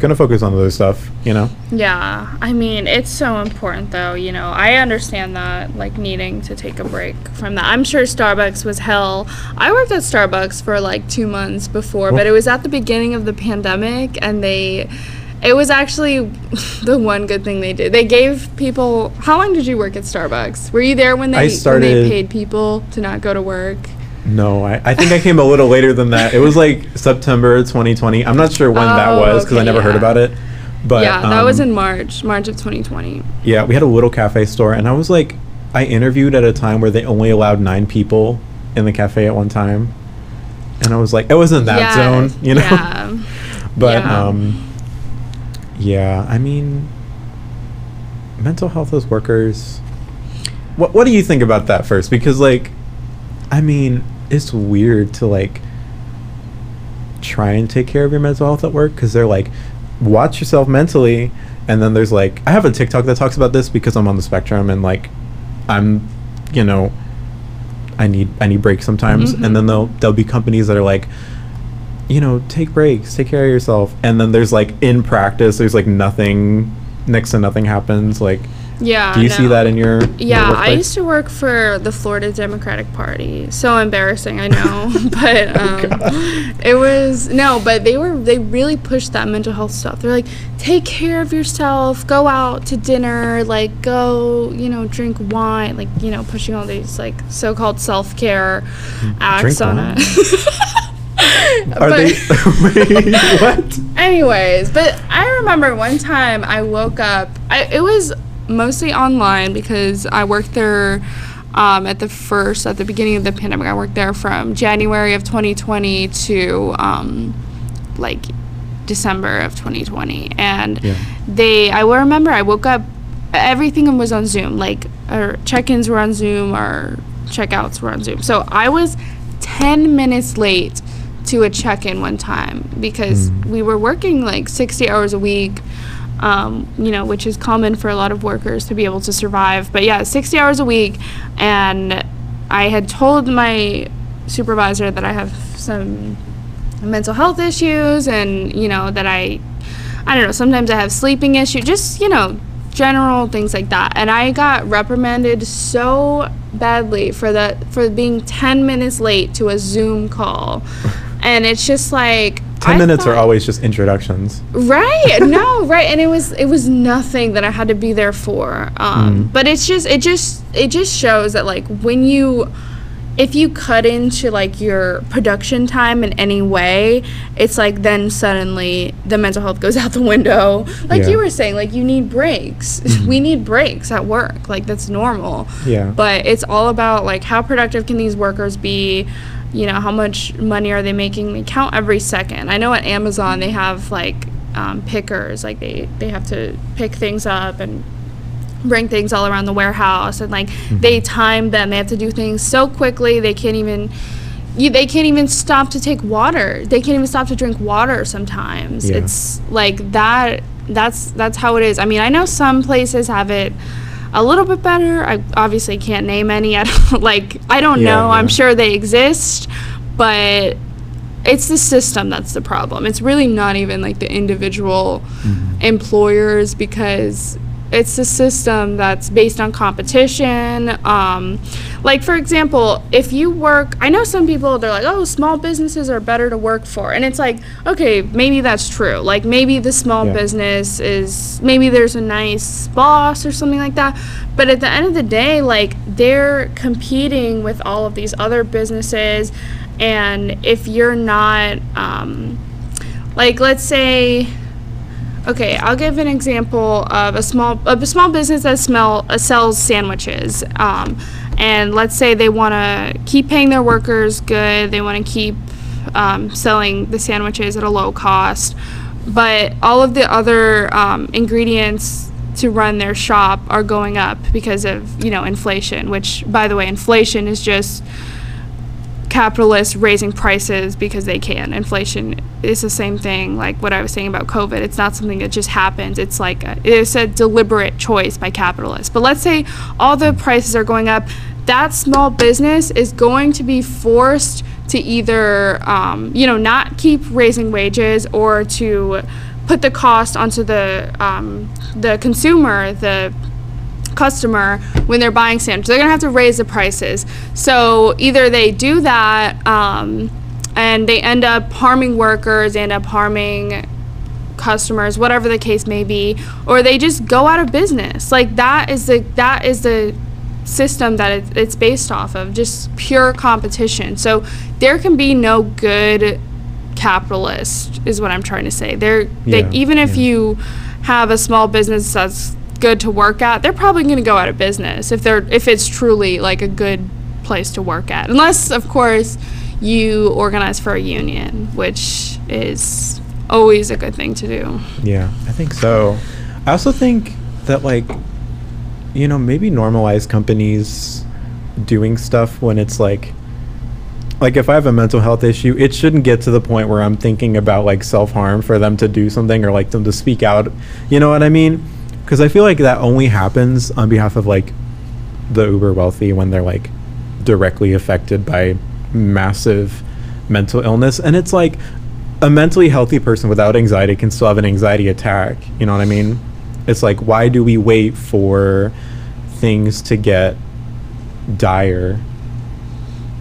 gonna focus on other stuff, you know? Yeah, I mean, it's so important though, you know. I understand that, like, needing to take a break from that. I'm sure Starbucks was hell. I worked at Starbucks for like two months before, but Oh. it was at the beginning of the pandemic, and they. It was actually *laughs* the one good thing they did. They gave people. How long did you work at Starbucks? Were you there when they, I when they paid people to not go to work? No, I, I think I came a little later than that. It was like September 2020. I'm not sure when that Oh, was because I okay, never heard about it. But yeah, that was um, in March, March of 2020. Yeah, we had a little cafe store, and I was like, I interviewed at a time where they only allowed nine people in the cafe at one time, and I was like, it was in that Yeah, zone, you know. Yeah. *laughs* but yeah. um, yeah, I mean, mental health as workers. What What do you think about that first? Because like, I mean, it's weird to like try and take care of your mental health at work because they're like, watch yourself mentally, and then there's like, I have a TikTok that talks about this because I'm on the spectrum and like, I'm, you know. I need I need breaks sometimes, Mhm. and then there'll there'll be companies that are like, you know, take breaks, take care of yourself. And then there's like in practice, there's like nothing, next to nothing happens. Like, Yeah. do you see that in your? your Yeah, I used to work for the Florida Democratic Party. So embarrassing, I know, *laughs* but *laughs* Oh, um, God. it was no. But they were they really pushed that mental health stuff. They're like, take care of yourself, go out to dinner, like go, you know, drink wine, like you know, pushing all these like so-called self-care acts Drink on wine? it. *laughs* Are But- they? Wait, what? Anyways, but I remember one time I woke up. I, it was mostly online because I worked there um, at the first, at the beginning of the pandemic. I worked there from January of 2020 to um, like December of 2020, and Yeah. they. I will remember I woke up. Everything was on Zoom. Like our check-ins were on Zoom, our checkouts were on Zoom. So I was 10 minutes late to a check-in one time because Mm. we were working like 60 hours a week um, you know which is common for a lot of workers to be able to survive. But yeah 60 hours a week and i had told my supervisor that i have some mental health issues and you know that i i don't know sometimes i have sleeping issues just you know general things like that. And i got reprimanded so badly for that for being 10 minutes late to a zoom call. And it's just like Ten I minutes are always just introductions. right *laughs* no right and it was it was nothing that i had to be there for um Mm. but it's just it just it just shows that like when you if you cut into like your production time in any way it's like then suddenly the mental health goes *laughs* out the window like Yeah. you were saying like you need breaks Mhm. we need breaks at work like that's normal Yeah. but it's all about like how productive can these workers be you know how much money are they making they count every second. I know at amazon they have like um, pickers like they they have to pick things up and bring things all around the warehouse and like they time them. They have to do things so quickly they can't even you, they can't even stop to take water. They can't even stop to drink water sometimes. Yeah. it's like that that's that's how it is. I mean i know some places have it a little bit better i obviously can't name any i don't *laughs* like i don't Yeah, know i'm sure they exist but it's the system that's the problem. It's really not even like the individual Mm-hmm. employers because it's a system that's based on competition. Um, like for example, if you work, I know some people they're like, oh, small businesses are better to work for, and it's like, okay, maybe that's true. Like maybe the small Yeah. business is maybe there's a nice boss or something like that, but at the end of the day, like they're competing with all of these other businesses, and if you're not, um, like let's say Okay, I'll give an example of a small of a small business that smell uh, sells sandwiches. Um, and let's say they want to keep paying their workers good. They want to keep um, selling the sandwiches at a low cost, but all of the other um, ingredients to run their shop are going up because of you know inflation. Which, by the way, inflation is just capitalists raising prices because they can. Inflation is the same thing, like what I was saying about COVID. It's not something that just happens. It's like a, it's a deliberate choice by capitalists. But let's say all the prices are going up, that small business is going to be forced to either, um, you know, not keep raising wages or to put the cost onto the um, the consumer, the customer when they're buying sandwiches. They're gonna have to raise the prices. So either they do that, um, and they end up harming workers, they end up harming customers, whatever the case may be, or they just go out of business. Like that is the that is the system that it, it's based off of, just pure competition. So there can be no good capitalist, is what I'm trying to say. There, they, Yeah, even if yeah. you have a small business that's good to work at, they're probably going to go out of business if they're if it's truly like a good place to work at. Unless, of course, you organize for a union, which is always a good thing to do. Yeah, I think so. I also think that like you know, maybe normalize companies doing stuff when it's like like if I have a mental health issue, it shouldn't get to the point where I'm thinking about like self-harm for them to do something or like them to speak out. You know what I mean? Cuz I feel like that only happens on behalf of like the uber wealthy when they're like directly affected by massive mental illness. And it's like a mentally healthy person without anxiety can still have an anxiety attack you know what i mean? It's like why do we wait for things to get dire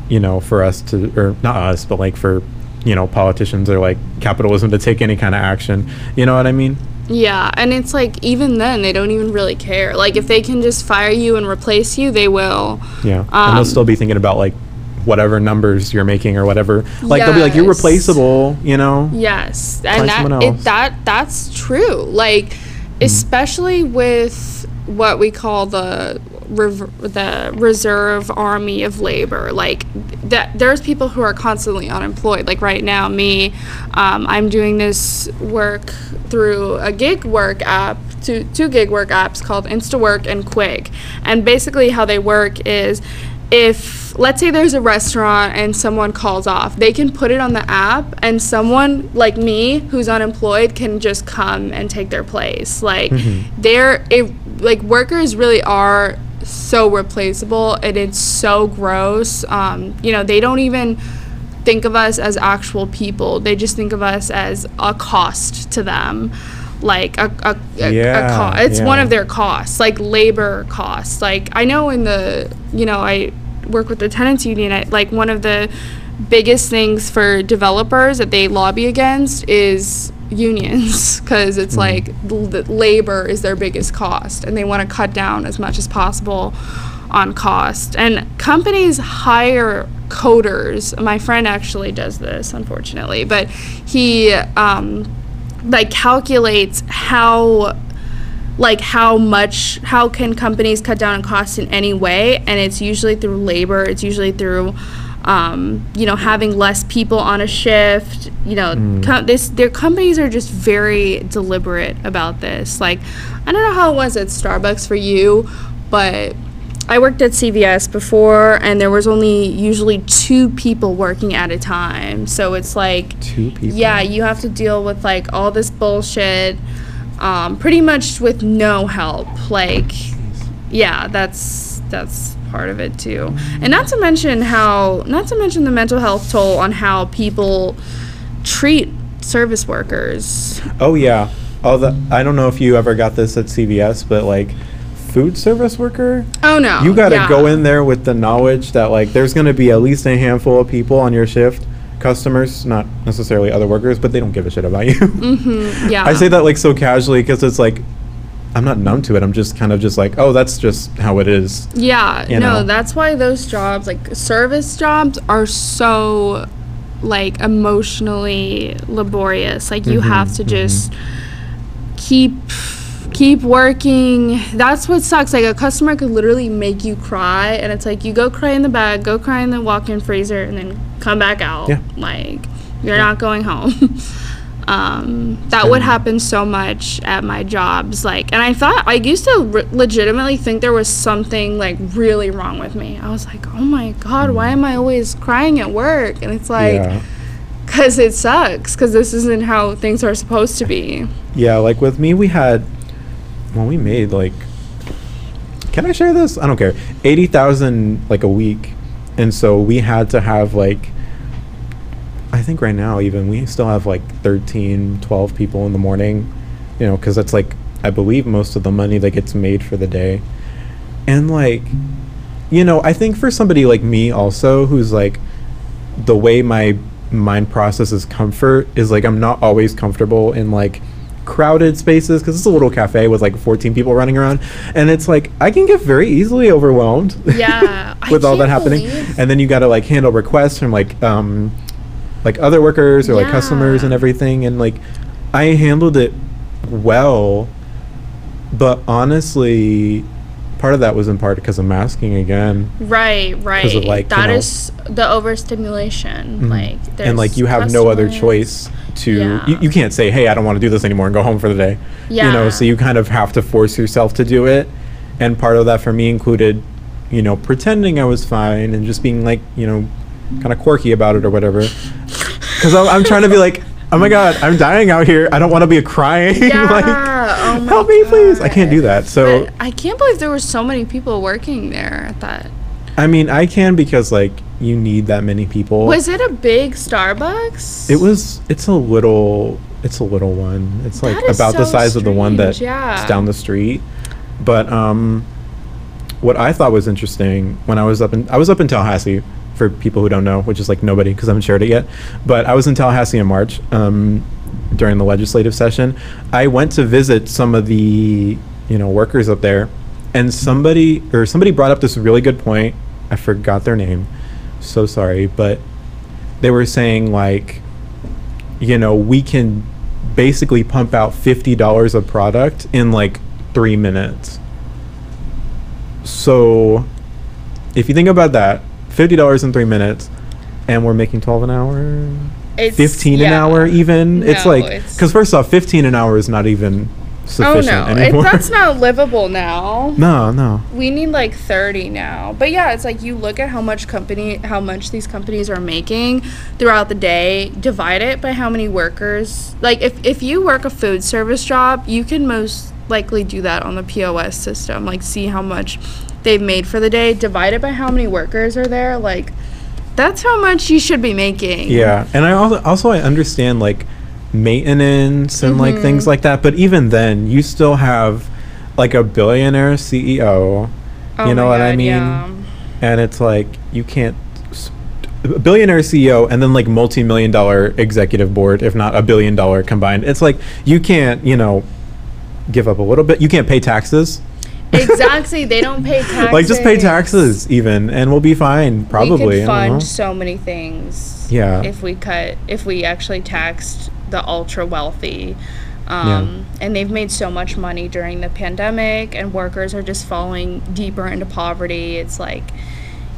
you know for us to or not us but like for you know politicians or like capitalism to take any kind of action? You know what i mean Yeah, and it's like even then they don't even really care. Like if they can just fire you and replace you, they will. Yeah, and they'll Um, still be thinking about like whatever numbers you're making or whatever. Like they'll be like, "You're replaceable," you know. Yes, and that it, that that's true. Like, Hmm. especially with what we call the rev- the reserve army of labor. Like, that there's people who are constantly unemployed. Like right now, me, um, I'm doing this work through a gig work app, two two gig work apps called InstaWork and Qwick, and basically how they work is if let's say there's a restaurant and someone calls off they can put it on the app and someone like me who's unemployed can just come and take their place like they're it, like workers really are so replaceable and it's so gross. Um, you know they don't even think of us as actual people. They just think of us as a cost to them like a, a, a, Yeah, a co- it's one of their costs like labor costs. Like i know in the you know i work with the tenants union I, like one of the biggest things for developers that they lobby against is unions because it's like l- the labor is their biggest cost and they want to cut down as much as possible on cost. And companies hire coders. My friend actually does this unfortunately but he um, like calculates how like how much how can companies cut down on costs in any way and it's usually through labor it's usually through um, you know having less people on a shift you know co- this their companies are just very deliberate about this like i don't know how it was at starbucks for you but I worked at CVS before, and there was only usually two people working at a time. So it's like Two people. yeah, you have to deal with like all this bullshit, um, pretty much with no help. Like, yeah, that's that's part of it too. And not to mention how not to mention the mental health toll on how people treat service workers. Oh yeah. All the I don't know if you ever got this at CVS, but like food service worker, Oh no. you got to yeah. go in there with the knowledge that like there's going to be at least a handful of people on your shift, customers, not necessarily other workers, but they don't give a shit about you. Mhm, Yeah. *laughs* I say that like so casually because it's like I'm not numb to it. I'm just kind of just like, oh, that's just how it is. Yeah, you no, know. that's why those jobs, like service jobs, are so like emotionally laborious. Like you Mhm, have to mhm. just keep keep working. That's what sucks. Like a customer could literally make you cry and it's like you go cry in the bag, go cry in the walk-in freezer and then come back out. Yeah. Like you're not going home. *laughs* um, that would happen so much at my jobs like and i thought i used to re- legitimately think there was something like really wrong with me i was like oh my god why am i always crying at work and it's like yeah. because it sucks because this isn't how things are supposed to be Yeah, like with me, we had, well, we made like, can I share this? I don't care. 80,000 like a week. And so we had to have like, I think right now even, we still have like 13, 12 people in the morning, you know, because that's like, I believe most of the money that gets made for the day. And like, you know, I think for somebody like me also, who's like, the way my mind processes comfort is like I'm not always comfortable in like crowded spaces because it's a little cafe with like 14 people running around and it's like I can get very easily overwhelmed Yeah, *laughs* with all that happening and then you got to like handle requests from like um like other workers or like customers and everything and like I handled it well but honestly part of that was in part because of masking again right right of, like, you know- is the overstimulation Mhm. like and like you have no other choice to Yeah. you, you can't say hey i don't want to do this anymore and go home for the day yeah. you know so you kind of have to force yourself to do it and part of that for me included you know pretending i was fine and just being like you know kind of quirky about it or whatever because I'm, I'm trying to be like oh my god i'm dying out here i don't want to be crying *laughs* yeah like oh help me please i can't do that so But I can't believe there were so many people working there at that. i mean i can because like you need that many people Was it a big Starbucks? It was. It's a little. It's a little one. It's like about the so size of the one that's yeah. down the street. But um, what I thought was interesting when I was up in I was up in Tallahassee for people who don't know, which is like nobody because I haven't shared it yet. But I was in Tallahassee in March um, during the legislative session. I went to visit some of the you know workers up there, and somebody or somebody brought up this really good point. I forgot their name. So sorry, but they were saying like you know we can basically pump out $50 of product in like three minutes so if you think about that $50 in three minutes and we're making 12 an hour It's- 15 an hour even it's like because first off 15 an hour is not even sufficient Oh no, it, that's *laughs* not livable now. no no We need like 30 now. But yeah, it's like you look at how much company how much these companies are making throughout the day, divide it by how many workers. Like if if you work a food service job, you can most likely do that on the POS system. Like see how much they've made for the day, divided by how many workers are there, like that's how much you should be making. Yeah, and I also also I understand like maintenance and like Mm-hmm. things like that, but even then, you still have like a billionaire CEO. Oh you know what I mean? yeah. And it's like you can't billionaire CEO and then like multi-million dollar executive board, if not a billion dollar combined. It's like you can't, you know, give up a little bit. You can't pay taxes. Exactly, they don't pay taxes. *laughs* Like just pay taxes even, and we'll be fine. Probably. we could fund so many things. Yeah. If we cut, if we actually taxed the ultra wealthy, um, and they've made so much money during the pandemic, and workers are just falling deeper into poverty. It's like,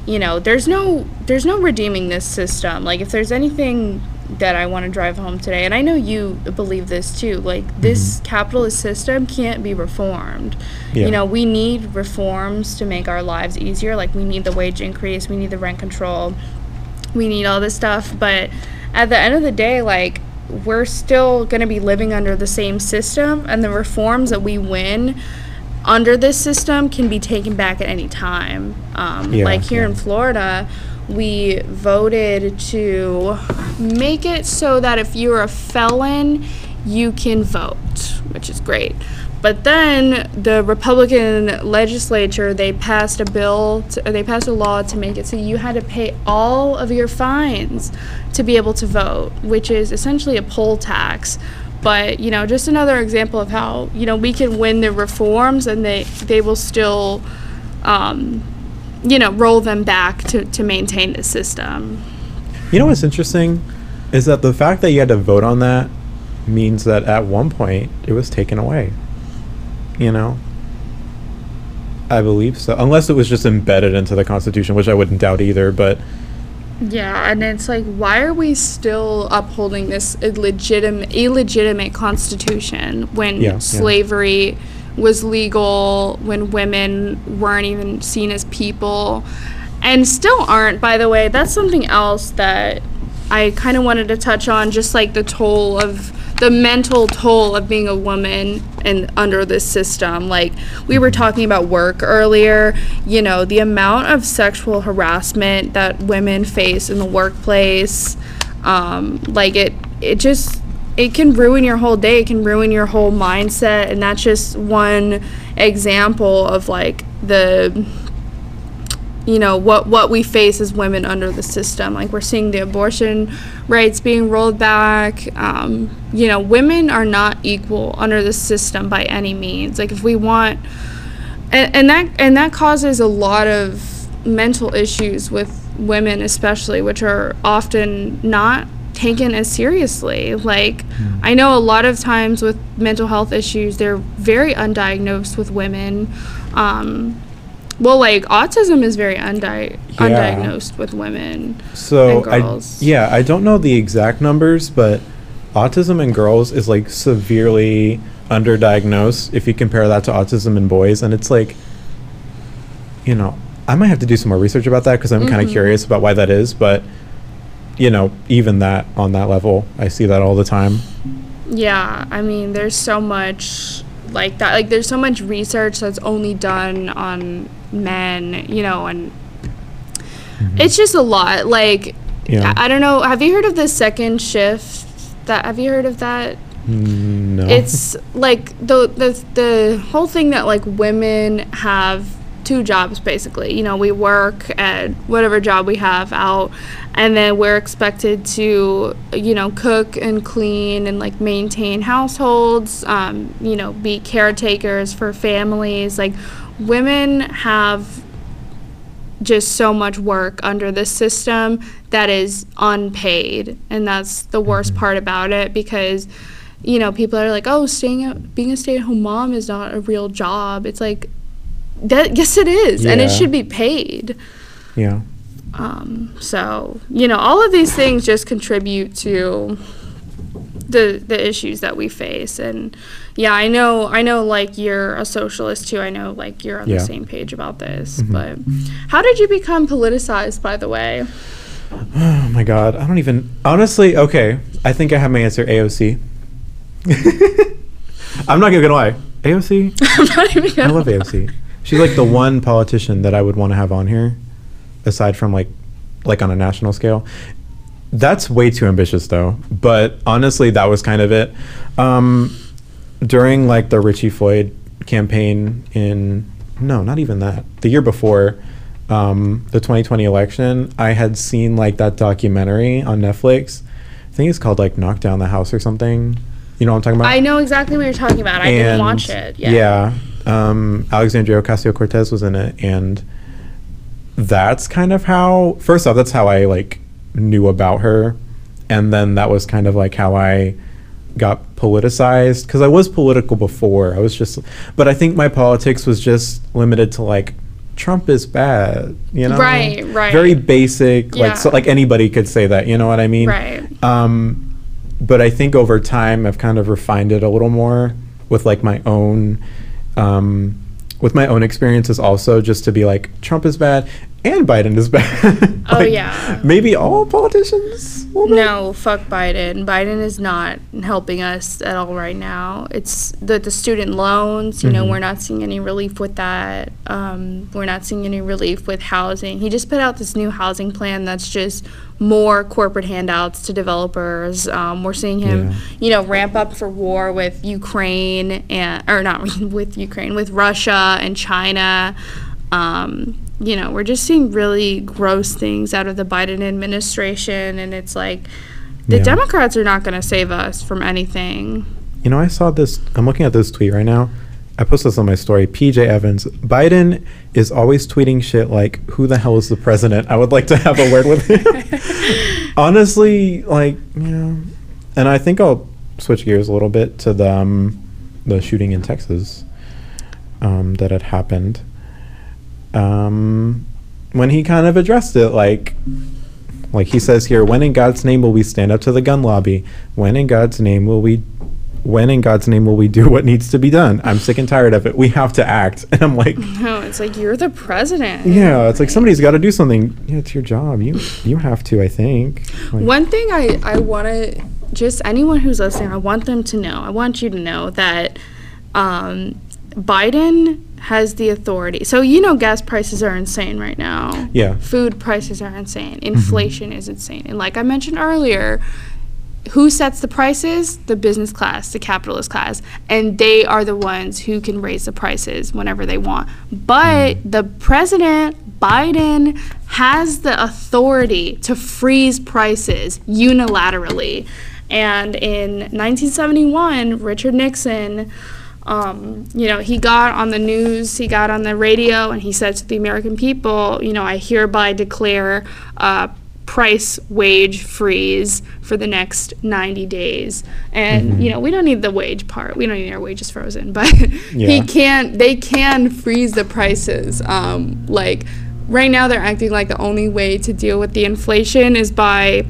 you know, there's no, there's no redeeming this system. Like if there's anything that I want to drive home today, and I know you believe this too. Like this capitalist system can't be reformed. Yeah. You know, we need reforms to make our lives easier. Like we need the wage increase, we need the rent control, we need all this stuff. But at the end of the day, like we're still going to be living under the same system, and the reforms that we win under this system can be taken back at any time. Um, Yeah, like here yeah. in Florida, we voted to make it so that if you're a felon, you can vote, which is great. But then the Republican legislature they passed a bill, to, they passed a law to make it so you had to pay all of your fines to be able to vote, which is essentially a poll tax. But you know, just another example of how you know we can win the reforms and they they will still, um, you know, roll them back to to maintain the system. You know what's interesting is that the fact that you had to vote on that means that at one point it was taken away. You know? I believe so. Unless it was just embedded into the Constitution, which I wouldn't doubt either, but Yeah, and it's like, why are we still upholding this illegitimate, illegitimate constitution when Yeah, yeah. Was legal, when women weren't even seen as people, and still aren't, by the way? That's something else that I kind of wanted to touch on, just like the toll of the mental toll of being a woman and under this system. Like we were talking about work earlier, you know, the amount of sexual harassment that women face in the workplace, um, like it, it just it can ruin your whole day. It can ruin your whole mindset, and that's just one example of like the you know what what we face as women under the system like we're seeing the abortion rights being rolled back um, you know women are not equal under the system by any means like if we want and, and that and that causes a lot of mental issues with women especially which are often not taken as seriously. Like i know a lot of times with mental health issues they're very undiagnosed with women. Um, well, like autism is very undi- undiagnosed with women. So I yeah, I don't know the exact numbers, but autism in girls is like severely underdiagnosed if you compare that to autism in boys. And it's like you know, I might have to do some more research about that because I'm kind of curious about why that is, but you know, even that on that level, I see that all the time. Yeah, I mean, there's so much like that. Like, there's so much research that's only done on men, you know, and it's just a lot. Like, Yeah. I, I don't know. Have you heard of the second shift? That have you heard of that? Mm, no. It's like the the the whole thing that like women have two jobs basically. You know, we work at whatever job we have out and then we're expected to you know cook and clean and like maintain households um, you know be caretakers for families. Like women have just so much work under this system that is unpaid. And that's the worst part about it because you know people are like oh staying being a stay-at-home mom is not a real job. It's like that yes it is. And it should be paid. Yeah. Um, so you know all of these things just contribute to the the issues that we face and yeah i know i know like you're a socialist too i know like you're on Yeah. the same page about this Mhm. but how did you become politicized by the way Oh my god, I don't even honestly. Okay, I think I have my answer. AOC. I'm not gonna lie. AOC. i'm not even gonna *laughs* love AOC. She's like the one politician that I would want to have on here, aside from like, like on a national scale. That's way too ambitious though. But honestly, that was kind of it. Um, during like the Richie Floyd campaign in no, not even that. The year before, um, the 2020 election, I had seen like that documentary on Netflix. I think it's called like Knock Down the House or something. You know what I'm talking about? i know exactly what you're talking about i didn't watch it yeah Yeah. Um, Alexandria Ocasio Cortez was in it, and that's kind of how. First off, that's how I like knew about her, and then that was kind of like how I got politicized because I was political before. I was just, but I think my politics was just limited to like Trump is bad, you know, Right, right. very basic, like so, like anybody could say that, you know what I mean? right Um, but I think over time I've kind of refined it a little more with like my own, um, with my own experiences also, just to be like Trump is bad. And Biden is bad. *laughs* Oh, yeah. Maybe all politicians. will? No, fuck Biden. Biden is not helping us at all right now. It's the the student loans. You know, Mhm. we're not seeing any relief with that. Um, we're not seeing any relief with housing. He just put out this new housing plan that's just more corporate handouts to developers. Um, we're seeing him, Yeah. you know, ramp up for war with Ukraine and or not *laughs* with Ukraine with Russia and China. Um, you know, we're just seeing really gross things out of the Biden administration, and it's like the Yeah. Democrats are not going to save us from anything. You know, I saw this. I'm looking at this tweet right now. I posted this on my story. PJ Evans. Biden is always tweeting shit like, "Who the hell is the president?" I would like to have a word with him. *laughs* Honestly, like, yeah. And I think I'll switch gears a little bit to the um, the shooting in Texas um, that had happened. Um, when he kind of addressed it, like, like he says here, when in God's name will we stand up to the gun lobby? When in God's name will we when in God's name will we do what needs to be done? I'm sick and tired of it. We have to act. *laughs* And I'm like, *laughs* No, it's like you're the president. yeah, it's like somebody's got to do something. Yeah, it's your job. You you have to, I think. Like, One thing I, I want to just anyone who's listening, I want them to know. I want you to know that um, Biden has the authority. So you know, gas prices are insane right now. Yeah. Food prices are insane. Mm-hmm. Inflation is insane. And like I mentioned earlier, who sets the prices? The business class, the capitalist class. And they are the ones who can raise the prices whenever they want. But mm. the president, Biden, has the authority to freeze prices unilaterally. And in 1971, Richard Nixon, um, you know, he got on the news, he got on the radio, and he said to the American people, you know, I hereby declare uh, price wage freeze for the next 90 days. And, you know, we don't need the wage part. We don't need our wages frozen, *laughs* but Yeah. he can, they can freeze the prices. Um, like, right now, they're acting like the only way to deal with the inflation is by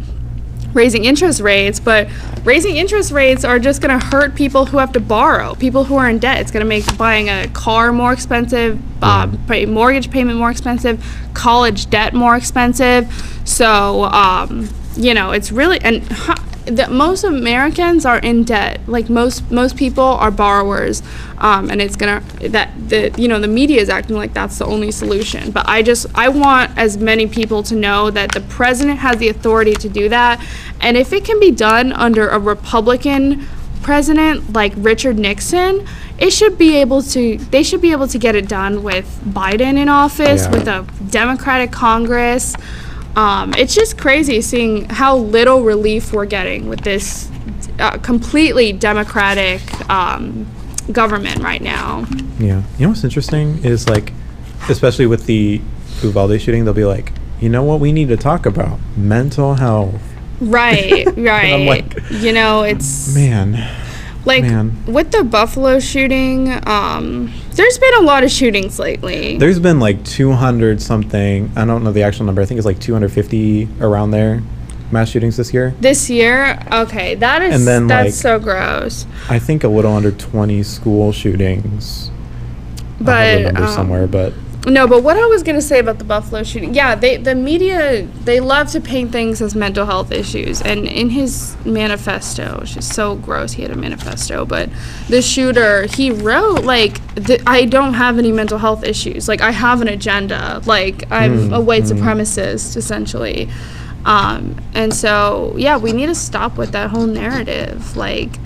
raising interest rates, but raising interest rates are just going to hurt people who have to borrow, people who are in debt. It's going to make buying a car more expensive, uh, pay mortgage payment more expensive, college debt more expensive. So, um, you know, it's really and huh, the, most Americans are in debt. Like most most people are borrowers, um, and it's gonna that the you know the media is acting like that's the only solution. But I just I want as many people to know that the president has the authority to do that, and if it can be done under a Republican president like Richard Nixon, it should be able to they should be able to get it done with Biden in office Yeah. with a Democratic Congress. Um, it's just crazy seeing how little relief we're getting with this uh, completely Democratic um, government right now. Yeah. You know what's interesting is like, especially with the Uvalde shooting, they'll be like, you know what we need to talk about? Mental health. Right, *laughs* And right. I'm like, you know, it's man. Like man. with the Buffalo shooting. Um, there's been a lot of shootings lately. There's been like 200 something. I don't know the actual number. I think it's like 250 around there. Mass shootings this year. this year, okay, that is And then, that's like- so gross. I think a little under 20 school shootings. I have But number um, somewhere, but No, but what I was gonna say about the Buffalo shooting, yeah, they the media they love to paint things as mental health issues, and in his manifesto, which is so gross, he had a manifesto, but the shooter he wrote like, I don't have any mental health issues, like I have an agenda, like I'm Mm, a white mm. supremacist essentially, um, and so yeah, we need to stop with that whole narrative, like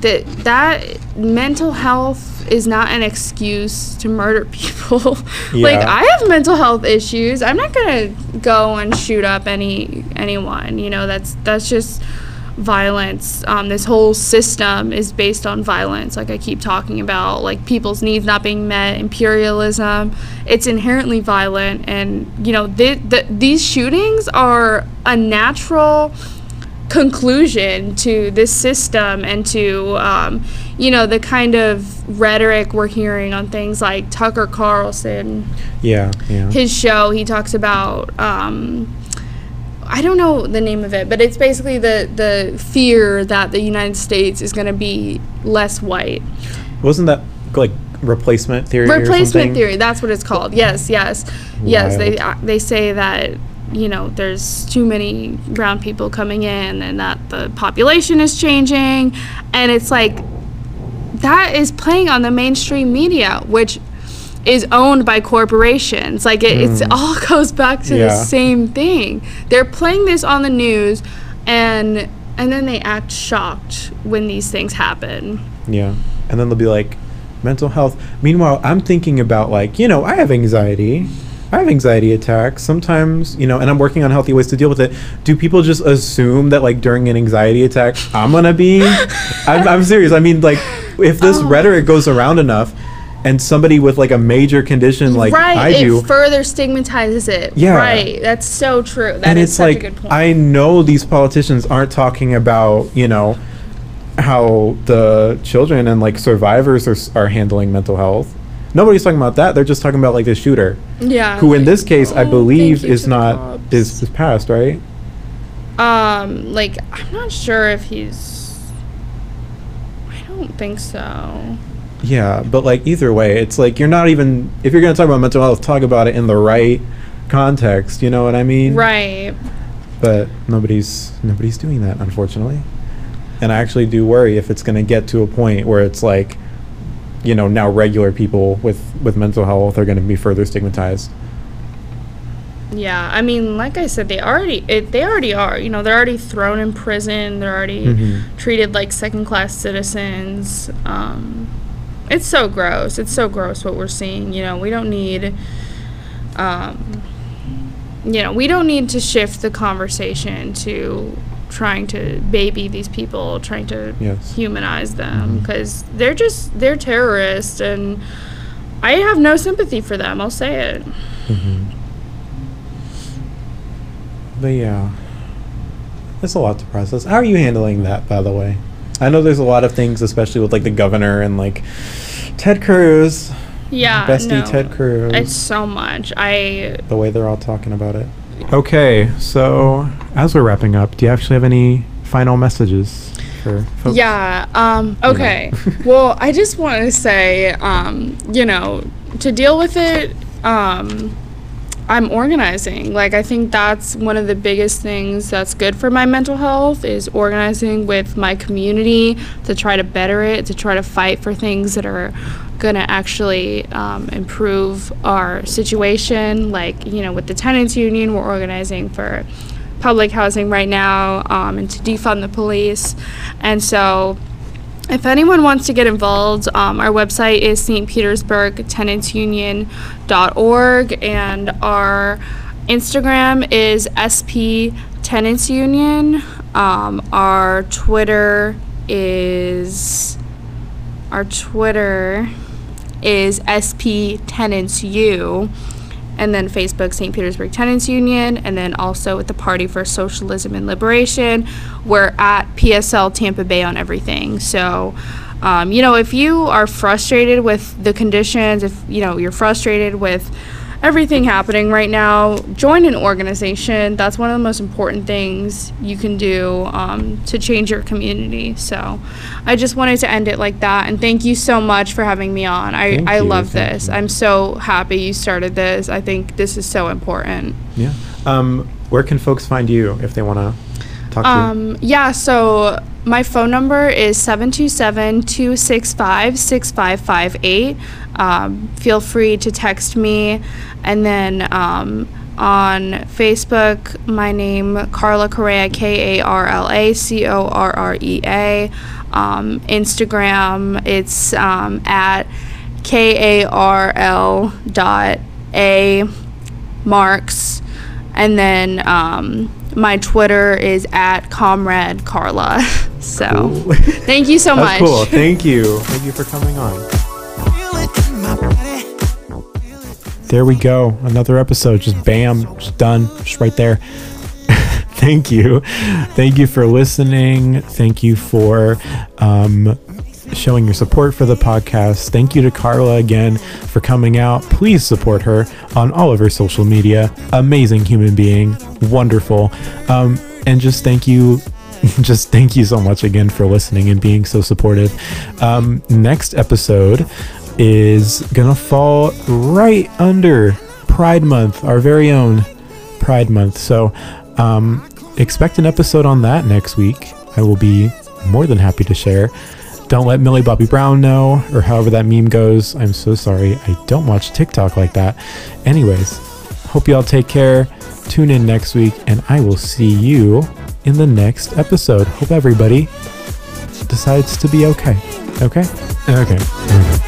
that that mental health is not an excuse to murder *laughs* people. like I have mental health issues. I'm not gonna go and shoot up any anyone. You know, that's that's just violence. Um, this whole system is based on violence. Like I keep talking about, like people's needs not being met, imperialism. It's inherently violent, and you know, th- th- these shootings are a natural conclusion to this system and to um, you know the kind of rhetoric we're hearing on things like Tucker Carlson. Yeah, yeah. his show he talks about um, I don't know the name of it but it's basically the the fear that the United States is going to be less white. Wasn't that like replacement theory. or replacement theory that's what it's called. Yes yes. Yes they uh, they say that you know there's too many brown people coming in and that the population is changing and it's like that is playing on the mainstream media which is owned by corporations like it it's all *laughs* goes back to the Mm. Same thing they're playing this on the news and and then they act shocked when these things happen Yeah. And then they'll be like, mental health. Meanwhile, I'm thinking about like, you know, I have anxiety. I have anxiety attacks sometimes, you know, and I'm working on healthy ways to deal with it. Do people just assume that like during an anxiety attack, I'm gonna be? *laughs* I'm, I'm serious. I mean, like, if this Oh. rhetoric goes around enough, and somebody with like a major condition like right, I it do, it further stigmatizes it. Yeah. Right. That's so true. That and is it's such like a good point. I know these politicians aren't talking about you know how the children and like survivors are, are handling mental health. Nobody's talking about that. They're just talking about like the shooter, yeah. who in like, this case I oh, believe is not is, is passed, right? um like I'm not sure if he's I don't think so. Yeah, but like either way, it's like you're not even if you're gonna talk about mental health, talk about it in the right context. You know what I mean? Right. but nobody's nobody's doing that unfortunately and i actually do worry if it's going to get to a point where it's like you know now regular people with with mental health are going to be further stigmatized Yeah. I mean, like I said, they already it, they already are. You know, they're already thrown in prison. They're already Mhm. treated like second class citizens. Um, it's so gross. It's so gross what we're seeing. You know, we don't need. Um, you know, we don't need to shift the conversation to trying to baby these people, trying to Yes. humanize them because they're just they're terrorists, and I have no sympathy for them. I'll say it. hmm but yeah it's a lot to process how are you handling that by the way i know there's a lot of things especially with like the governor and like ted cruz Yeah, bestie no, ted cruz It's so much. I the way they're all talking about it. Okay, so as we're wrapping up, do you actually have any final messages for folks? Yeah. Um, okay. *laughs* well, I just want to say, um, you know, to deal with it, um, I'm organizing. Like, I think that's one of the biggest things that's good for my mental health is organizing with my community to try to better it, to try to fight for things that are going to actually um, improve our situation. Like, you know, with the tenants union, we're organizing for public housing right now um, and to defund the police. And so, if anyone wants to get involved, um, our website is stpetersburgtenantsunion.org and our Instagram is SP Tenants Union. Um, our Twitter is our Twitter is SP Tenants U and then Facebook St. Petersburg Tenants Union, and then also with the Party for Socialism and Liberation. We're at PSL Tampa Bay on everything. So, um, you know, if you are frustrated with the conditions, if you know you're frustrated with everything happening right now, join an organization. That's one of the most important things you can do um, to change your community. So, I just wanted to end it like that, and thank you so much for having me on. I Thank I you, love this. you. I'm so happy you started this. I think this is so important. Yeah. Um, where can folks find you if they want to talk to you? Um, yeah, so my phone number is 727 265 6558. Um, Feel free to text me. And then um, on Facebook, my name, Karla Correa, K A R L A C O R R E A. Um, Instagram, it's um, at K A R L dot A marks and then um, my twitter is at comrade karla *laughs* so Cool. *laughs* thank you so much cool. *laughs* Thank you. Thank you for coming on. Feel it in my body. There we go. Another episode. Just bam, just done. Just right there. Thank you. Thank you for listening. Thank you for um, showing your support for the podcast. Thank you to Karla again for coming out. Please support her on all of her social media. Amazing human being. Wonderful. Um, and just thank you *laughs* just thank you so much again for listening and being so supportive. Um, next episode, is gonna fall right under Pride Month, our very own Pride Month. So um, expect an episode on that next week. I will be more than happy to share. Don't let Millie Bobby Brown know, or however that meme goes. I'm so sorry. I don't watch TikTok like that. Anyways, hope you all take care. Tune in next week, and I will see you in the next episode. Hope everybody decides to be okay. Okay? Okay. okay.